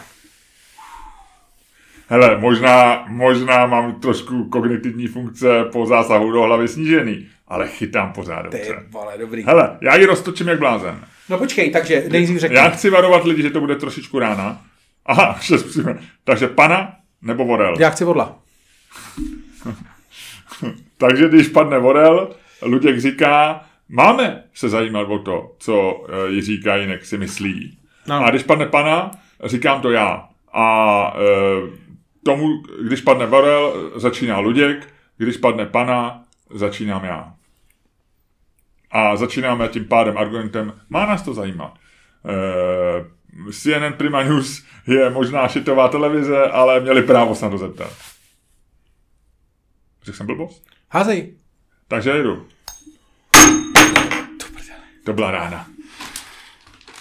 Hele, možná, možná mám trošku kognitivní funkce po zásahu do hlavy snížený, ale chytám pořád dobře. Ty vole, dobrý. Hele, já ji roztočím jak blázen. No počkej, takže nejdřív řekni. Já chci varovat lidi, že to bude trošičku rána. Aha, šest přímě. Takže pana nebo vorel? Já chci vodla. takže když padne vorel, Luděk říká, Máme se zajímat o to, co eh, Jiří Kajinek si myslí. No. A když padne pana, říkám to já. A e, tomu, když padne Varel, začíná Luděk, když padne pana, začínám já. A začínáme tím pádem argumentem, má nás to zajímat. E, CNN Prima News je možná šitová televize, ale měli právo se na to zeptat. Řekl jsem blbost? Házej. Takže jdu. To byla rána.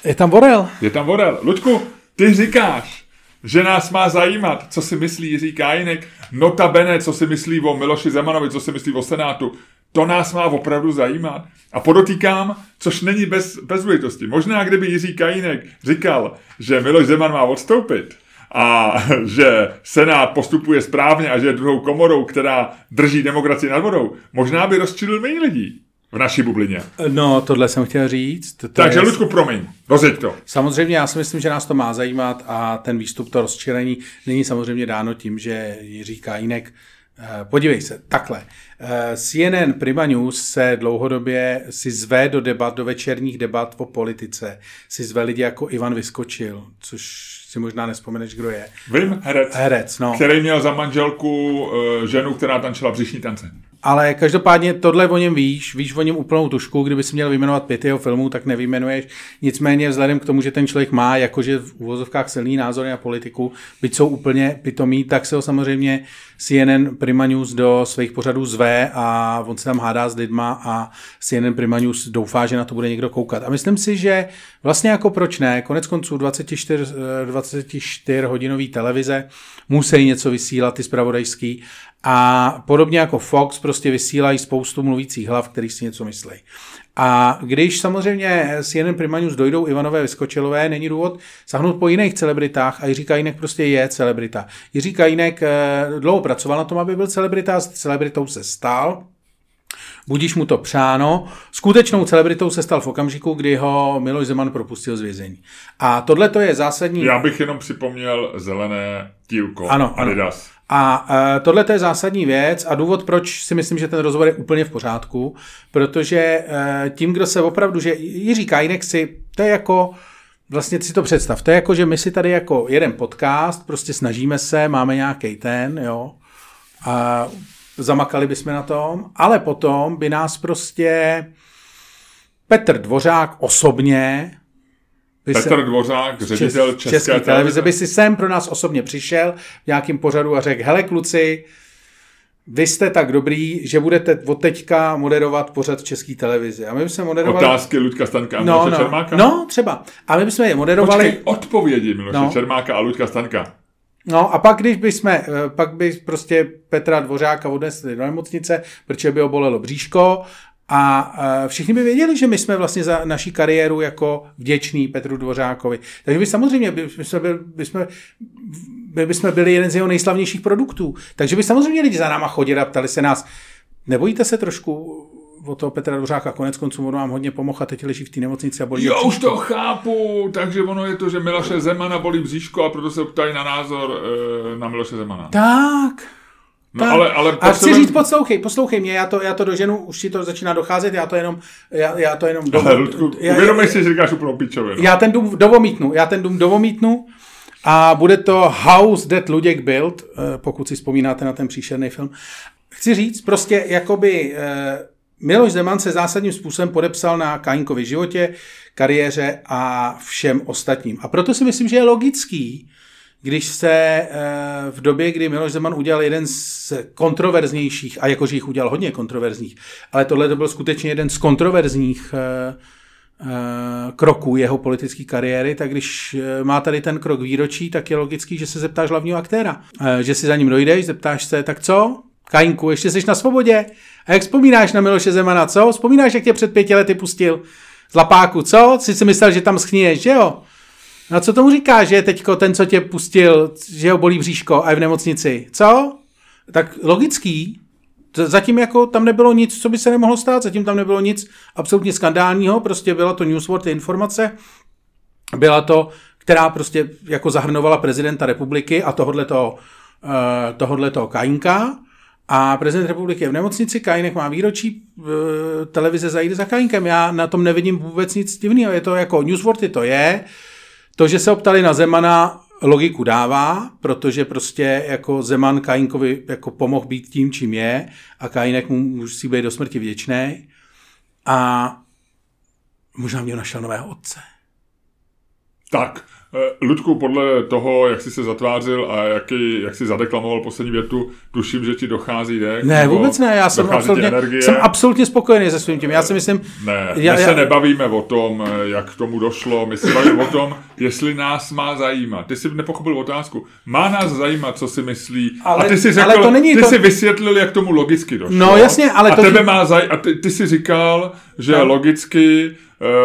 Je tam Vorel. Je tam Vorel. Luďku, ty říkáš, že nás má zajímat, co si myslí Jiří Kájinek, notabene, co si myslí o Miloši Zemanovi, co si myslí o Senátu. To nás má opravdu zajímat. A podotýkám, což není bez, bez důležitosti. Možná, kdyby Jiří Kajínek říkal, že Miloš Zeman má odstoupit, a že Senát postupuje správně a že je druhou komorou, která drží demokracii nad vodou, možná by rozčilil méně lidí v naší bublině. No, tohle jsem chtěl říct. To Takže, je... Ludku, promiň, rozjeď to. Samozřejmě, já si myslím, že nás to má zajímat a ten výstup, to rozčilení není samozřejmě dáno tím, že Jiří Kajínek Podívej se, takhle. Eh, CNN Prima News se dlouhodobě si zve do debat, do večerních debat o politice. Si zve lidi jako Ivan Vyskočil, což si možná nespomeneš, kdo je. Vím, herec. Herec, no. Který měl za manželku uh, ženu, která tančila břišní tance. Ale každopádně tohle o něm víš, víš o něm úplnou tušku, kdyby si měl vyjmenovat pět jeho filmů, tak nevyjmenuješ. Nicméně vzhledem k tomu, že ten člověk má jakože v úvozovkách silný názory na politiku, byť jsou úplně pitomí, tak se ho samozřejmě CNN Prima News do svých pořadů zve a on se tam hádá s lidma a CNN Prima News doufá, že na to bude někdo koukat. A myslím si, že vlastně jako proč ne, konec konců 24, 24 hodinový televize musí něco vysílat, ty zpravodajský a podobně jako Fox prostě vysílají spoustu mluvících hlav, který si něco myslí. A když samozřejmě s jeden Primanius dojdou Ivanové Vyskočilové, není důvod sahnout po jiných celebritách a Jiří Kajínek prostě je celebrita. Jiří Kajínek eh, dlouho pracoval na tom, aby byl celebrita, s celebritou se stal, Budíš mu to přáno. Skutečnou celebritou se stal v okamžiku, kdy ho Miloš Zeman propustil z vězení. A tohle to je zásadní... Já bych jenom připomněl zelené tílko ano, Adidas. Ano. A uh, tohle je zásadní věc a důvod, proč si myslím, že ten rozhovor je úplně v pořádku, protože uh, tím, kdo se opravdu, že Jiří Kajnek si, to je jako, vlastně si to představ, to je jako, že my si tady jako jeden podcast, prostě snažíme se, máme nějaký ten, jo, a zamakali bychom na tom, ale potom by nás prostě Petr Dvořák osobně Petr se, Dvořák, ředitel České, České televize, televize, by si sem pro nás osobně přišel v nějakým pořadu a řekl, hele kluci, vy jste tak dobrý, že budete od teďka moderovat pořad v České televizi. A my bychom moderovali... Otázky Luďka Stanka a no, Miloše no, Čermáka? No, třeba. A my bychom je moderovali... Počkej, odpovědi Miloše no. Čermáka a Luďka Stanka. No a pak, když bychom, eh, pak by prostě Petra Dvořáka odnesli do nemocnice, protože by ho bolelo bříško a eh, všichni by věděli, že my jsme vlastně za naší kariéru jako vděční Petru Dvořákovi. Takže by samozřejmě by jsme, byli, by jsme, by jsme byli jeden z jeho nejslavnějších produktů. Takže by samozřejmě lidi za náma chodili a ptali se nás, nebojíte se trošku o toho Petra Dvořáka, konec konců on vám hodně pomohl a teď leží v té nemocnici a bolí Jo, už to chápu, takže ono je to, že Miloše Zemana bolí bříško a proto se ptají na názor e, na Miloše Zemana. Tak, No, ale, ale a chci říct, poslouchej, poslouchej mě, já to, já to doženu, už ti to začíná docházet, já to jenom, já, já to jenom... Do, ale, Ludku, uvědomej si, že říkáš úplnou pičovinu. Já ten dům dovomítnu, já ten dům dovomítnu a bude to House That Luděk Build, eh, pokud si vzpomínáte na ten příšerný film. Chci říct, prostě jakoby eh, Miloš Zeman se zásadním způsobem podepsal na Kajinkovi životě, kariéře a všem ostatním. A proto si myslím, že je logický, když se eh, v době, kdy Miloš Zeman udělal jeden z kontroverznějších, a jakože jich udělal hodně kontroverzních, ale tohle to byl skutečně jeden z kontroverzních eh, eh, kroků jeho politické kariéry, tak když má tady ten krok výročí, tak je logický, že se zeptáš hlavního aktéra. Že si za ním dojdeš, zeptáš se, tak co? Kajinku, ještě jsi na svobodě? A jak vzpomínáš na Miloše Zemana, co? Vzpomínáš, jak tě před pěti lety pustil z lapáku, co? Jsi si myslel, že tam schníješ, že jo? No a co tomu říká, že teďko ten, co tě pustil, že ho bolí bříško a je v nemocnici? Co? Tak logický. Zatím jako tam nebylo nic, co by se nemohlo stát, zatím tam nebylo nic absolutně skandálního, prostě byla to Newsworld informace, byla to, která prostě jako zahrnovala prezidenta republiky a tohodle toho, uh, tohodle toho Kajinka, a prezident republiky je v nemocnici, Kajinek má výročí, eh, televize zajde za Kajinkem. Já na tom nevidím vůbec nic divného. Je to jako Newsworthy to je, to, že se optali na Zemana, logiku dává, protože prostě jako Zeman Kajinkovi jako pomohl být tím, čím je a Kajinek mu musí být do smrti vděčný. A možná mě našel nového otce. Tak, Ludku, podle toho, jak jsi se zatvářil a jaký, jak jsi zadeklamoval poslední větu, tuším, že ti dochází dech. Ne, vůbec ne, já jsem absolutně, jsem absolutně spokojený se svým tím. Já si myslím... Ne, já, my já, se nebavíme o tom, eh, jak k tomu došlo, my se bavíme o tom, jestli nás má zajímat. Ty jsi nepochopil otázku. Má nás zajímat, co si myslí. Ale, a ty jsi řekl, ale to není ty to... jsi vysvětlil, jak tomu logicky došlo. No jasně, ale a to... Tebe má zaj... A ty, ty jsi říkal, že no. logicky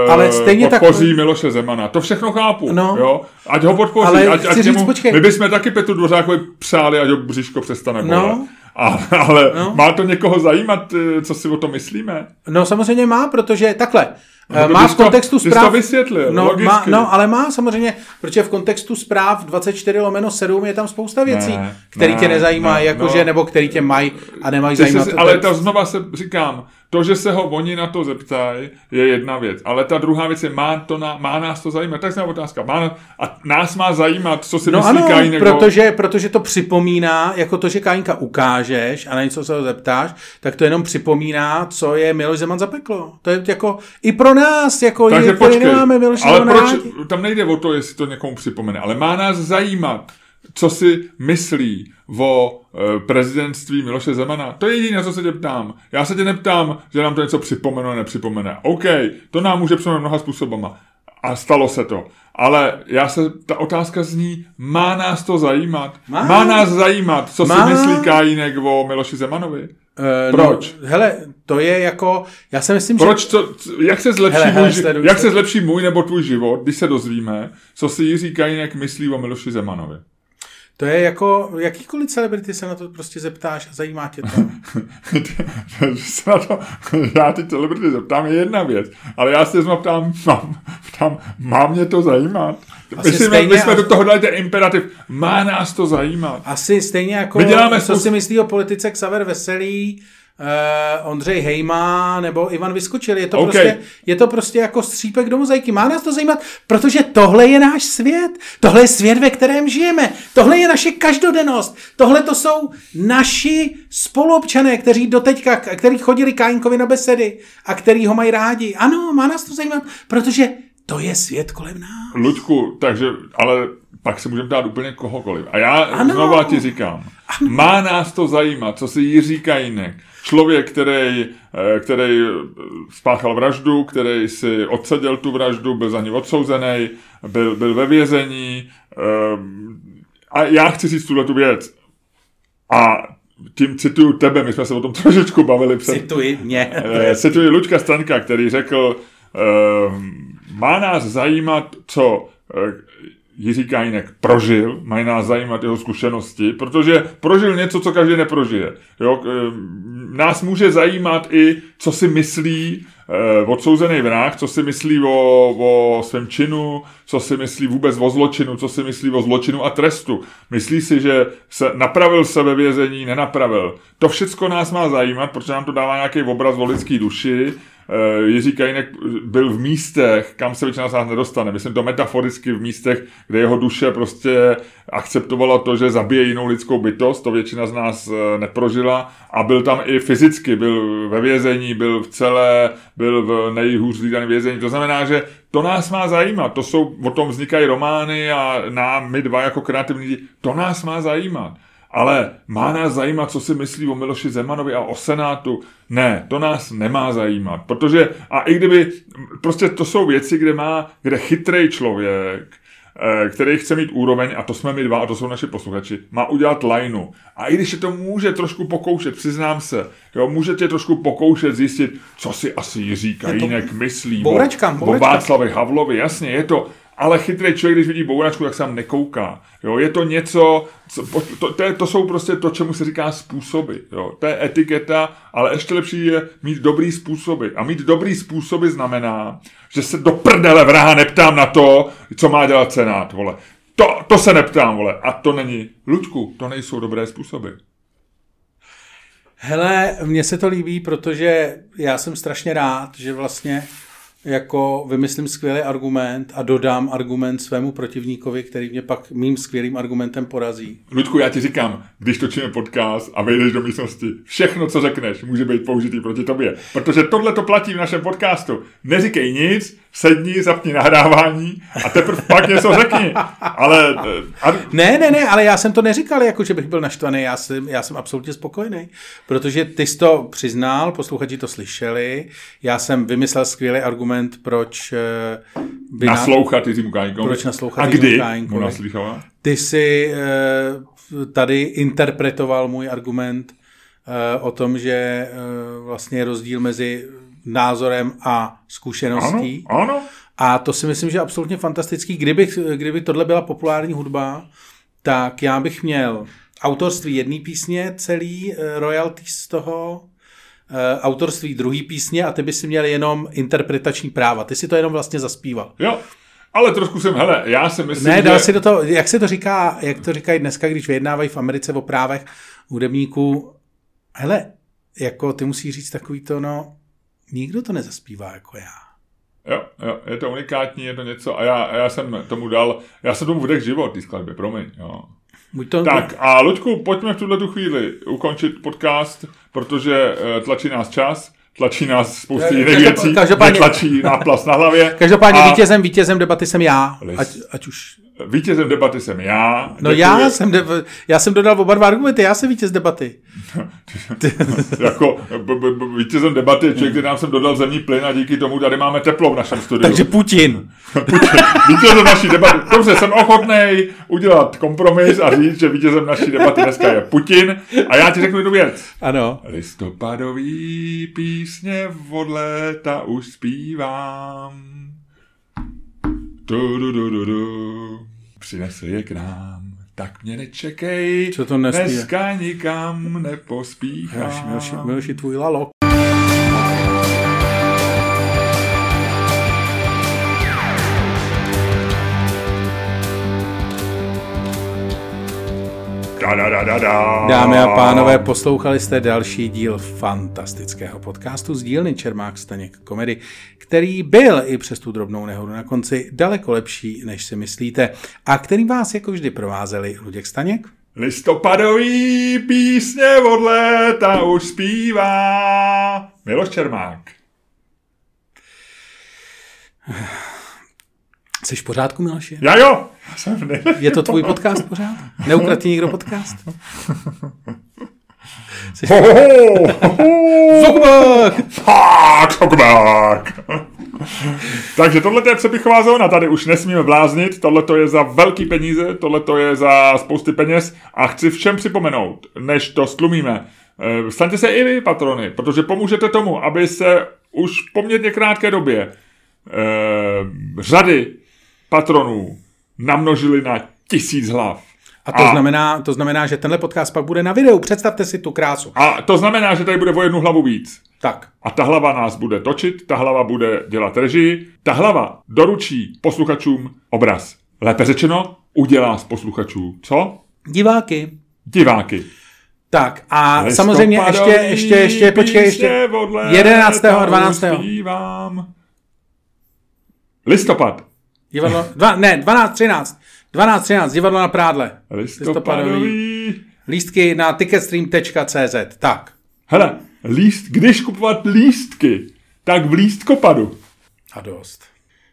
Uh, ale stejně podpoří tak... Miloše Zemana. To všechno chápu. No. Jo? Ať ho podpoří. Ale ať, ať němu... my bychom taky Petru Dvořákovi přáli, ať ho bříško přestane bolet. No. A, ale no. má to někoho zajímat, eh, co si o tom myslíme? No samozřejmě má, protože takhle. No, má v kontextu to, zpráv... to vysvětlil, no, má, no, ale má samozřejmě, protože v kontextu zpráv 24 lomeno 7 je tam spousta věcí, ne, které ne, tě nezajímají, ne, jakože, no, nebo které tě mají a nemají zajímat. Si, ale to znova se říkám, to, že se ho oni na to zeptají, je jedna věc. Ale ta druhá věc je, má, to na, má nás to zajímat. Tak je otázka. Má, a nás má zajímat, co si no myslí ano, Kajínek. Protože, protože to připomíná, jako to, že Kajinka ukážeš a na něco se ho zeptáš, tak to jenom připomíná, co je Miloš Zeman zapeklo. To je jako i pro nás, jako Takže je, počkej, nemáme Miloš ale proč, tam nejde o to, jestli to někomu připomene, ale má nás zajímat, co si myslí o e, prezidentství Miloše Zemana. To je jediné, co se tě ptám. Já se tě neptám, že nám to něco připomene nebo nepřipomene. OK, to nám může připomenout mnoha způsobama. A stalo se to. Ale já se, ta otázka zní, má nás to zajímat? Má, má nás zajímat, co má. si myslí Kajínek o Miloši Zemanovi? Uh, Proč? No, hele, to je jako, já si myslím, Proč že... To, jak se zlepší, hele, můj, hele, jak se zlepší můj nebo tvůj život, když se dozvíme, co si Jiří Kajinek myslí o Miloši Zemanovi? To je jako, jakýkoliv celebrity se na to prostě zeptáš a zajímá tě to. se na to, já ty celebrity zeptám je jedna věc, ale já se znovu ptám, mám, ptám, má mě to zajímat? Asi my, stejně, my jsme do toho dali ten imperativ, má nás to zajímat. Asi stejně jako, My děláme co spoustu... si myslí o politice Xaver Veselý, uh, Ondřej Hejma nebo Ivan Vyskočil. Je to, okay. prostě, je to prostě jako střípek do mozaiky. Má nás to zajímat, protože tohle je náš svět. Tohle je svět, ve kterém žijeme. Tohle je naše každodennost. Tohle to jsou naši spoluobčané, kteří doteďka, kteří chodili Kájinkovi na besedy a který ho mají rádi. Ano, má nás to zajímat, protože to je svět kolem nás. Luďku, takže, ale pak se můžeme dát úplně kohokoliv. A já ano. znovu ti říkám, ano. má nás to zajímat, co si Jiří Kajínek, člověk, který, eh, který spáchal vraždu, který si odseděl tu vraždu, byl za ní odsouzený, byl, byl ve vězení. Eh, a já chci říct tuhle tu věc. A tím cituju tebe, my jsme se o tom trošičku bavili před... Cituji mě. Eh, cituji Lučka Stanka, který řekl, má nás zajímat, co Jiří Kajínek prožil, mají nás zajímat jeho zkušenosti, protože prožil něco, co každý neprožije. Jo? Nás může zajímat i, co si myslí eh, odsouzený vrah, co si myslí o, o svém činu, co si myslí vůbec o zločinu, co si myslí o zločinu a trestu. Myslí si, že se napravil se ve vězení, nenapravil. To všechno nás má zajímat, protože nám to dává nějaký obraz o lidský duši, Eh, Jiří Kajinek byl v místech, kam se většina z nás nedostane. Myslím to metaforicky v místech, kde jeho duše prostě akceptovala to, že zabije jinou lidskou bytost, to většina z nás eh, neprožila a byl tam i fyzicky, byl ve vězení, byl v celé, byl v nejhůř zlídaném vězení. To znamená, že to nás má zajímat, to jsou, o tom vznikají romány a nám, my dva jako kreativní lidi, to nás má zajímat. Ale má nás zajímat, co si myslí o Miloši Zemanovi a o Senátu? Ne, to nás nemá zajímat, protože, a i kdyby, prostě to jsou věci, kde má, kde chytrý člověk, který chce mít úroveň, a to jsme my dva, a to jsou naši posluchači, má udělat lineu. A i když je to může trošku pokoušet, přiznám se, jo, můžete trošku pokoušet zjistit, co si asi Jiří Kajínek myslí bouračka, o, o Václavi Havlovi, jasně, je to, ale chytrý člověk, když vidí bouračku, tak tam nekouká. Jo, je to něco, co, to, to, to, jsou prostě to, čemu se říká způsoby. Jo. To je etiketa, ale ještě lepší je mít dobrý způsoby. A mít dobrý způsoby znamená, že se do prdele vraha neptám na to, co má dělat Senát, vole. To, to se neptám, vole. A to není, Luďku, to nejsou dobré způsoby. Hele, mně se to líbí, protože já jsem strašně rád, že vlastně jako vymyslím skvělý argument a dodám argument svému protivníkovi, který mě pak mým skvělým argumentem porazí. Ludku, já ti říkám, když točíme podcast a vejdeš do místnosti, všechno, co řekneš, může být použitý proti tobě. Protože tohle to platí v našem podcastu. Neříkej nic, sedni, zapni nahrávání a teprve pak něco řekni. Ale... Eh, a... Ne, ne, ne, ale já jsem to neříkal, jako že bych byl naštvaný, já jsem, já jsem absolutně spokojený, protože ty jsi to přiznal, posluchači to slyšeli, já jsem vymyslel skvělý argument, proč eh, by naslouchat Jiřímu Kájinkovi. Proč naslouchat A kdy mu naslychala? Ty jsi uh, tady interpretoval můj argument uh, o tom, že vlastně je rozdíl mezi názorem a zkušeností. Ano, ano. A to si myslím, že je absolutně fantastický. Kdyby, kdyby tohle byla populární hudba, tak já bych měl autorství jedné písně, celý royalty z toho, autorství druhé písně a ty by si měl jenom interpretační práva. Ty si to jenom vlastně zaspíval. Jo, ale trošku jsem, hele, já si myslím, Ne, dal že... si do toho, jak se to říká, jak to říkají dneska, když vyjednávají v Americe o právech hudebníků, hele, jako ty musí říct takový to, no, nikdo to nezaspívá jako já. Jo, jo, je to unikátní, je to něco a já, a já jsem tomu dal, já jsem tomu vdech život té skladbě, promiň, jo. Buď to... Tak a Luďku, pojďme v tuhle tu chvíli ukončit podcast, protože uh, tlačí nás čas, tlačí nás spousty jiných věcí, každopádně, tlačí náplast na hlavě. Každopádně a... vítězem, vítězem debaty jsem já, ať, ať už vítězem debaty jsem já. No já jsem, de- já jsem dodal oba dva argumenty, já jsem vítěz debaty. jako b- b- b- vítězem debaty je člověk, který nám sem dodal zemní plyn a díky tomu tady máme teplo v našem studiu. Takže Putin. vítězem naší debaty. Dobře, jsem ochotný udělat kompromis a říct, že vítězem naší debaty dneska je Putin. A já ti řeknu jednu věc. Ano. Listopadový písně od léta už zpívám. Du, du, du, du, du. Přinesl je k nám. Tak mě nečekej, Co to nespívá? dneska nikam nepospíchám. Miloši, Miloši, tvůj lalok. Da, da, da, da, da. Dámy a pánové, poslouchali jste další díl fantastického podcastu z dílny Čermák Staněk komedy, který byl i přes tu drobnou nehodu na konci daleko lepší, než si myslíte, a který vás jako vždy provázeli Luděk Staněk. Listopadový písně od léta už zpívá Miloš Čermák. Jsi v pořádku, Miloši? Já jo, já jsem ne... Je to tvůj podcast pořád? Neukradl někdo podcast? Jsi... Ho, ho, ho! Fakt, Zuckerberg. Takže tohle je přepichová zóna, tady už nesmíme bláznit, tohle to je za velký peníze, tohle to je za spousty peněz a chci všem připomenout, než to stlumíme, eh, staňte se i vy patrony, protože pomůžete tomu, aby se už v poměrně krátké době eh, řady patronů namnožili na tisíc hlav. A to, znamená, to znamená, že tenhle podcast pak bude na videu. Představte si tu krásu. a to znamená, že tady bude o jednu hlavu víc. Tak, A ta hlava nás bude točit, ta hlava bude dělat režii, ta hlava doručí posluchačům obraz. Lépe řečeno, udělá z posluchačů co? diváky. Diváky. Tak a samozřejmě ještě, ještě, ještě, počkej, ještě 11. a 12. Zpívám. Listopad. Divadlo, dva, ne, 12, 13. 12, 13, divadlo na prádle. Listopadový. Lístky na ticketstream.cz. Tak. Hele, líst, když kupovat lístky, tak v lístkopadu. A dost.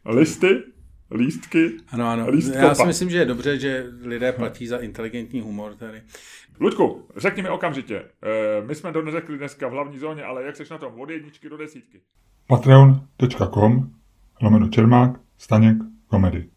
Listy, lístky, Ano, ano. lístkopad. Já si myslím, že je dobře, že lidé platí za inteligentní humor tady. Luďku, řekni mi okamžitě. E, my jsme to neřekli dneska v hlavní zóně, ale jak seš na tom od jedničky do desítky? patreon.com lomeno Čermák Staněk komedy.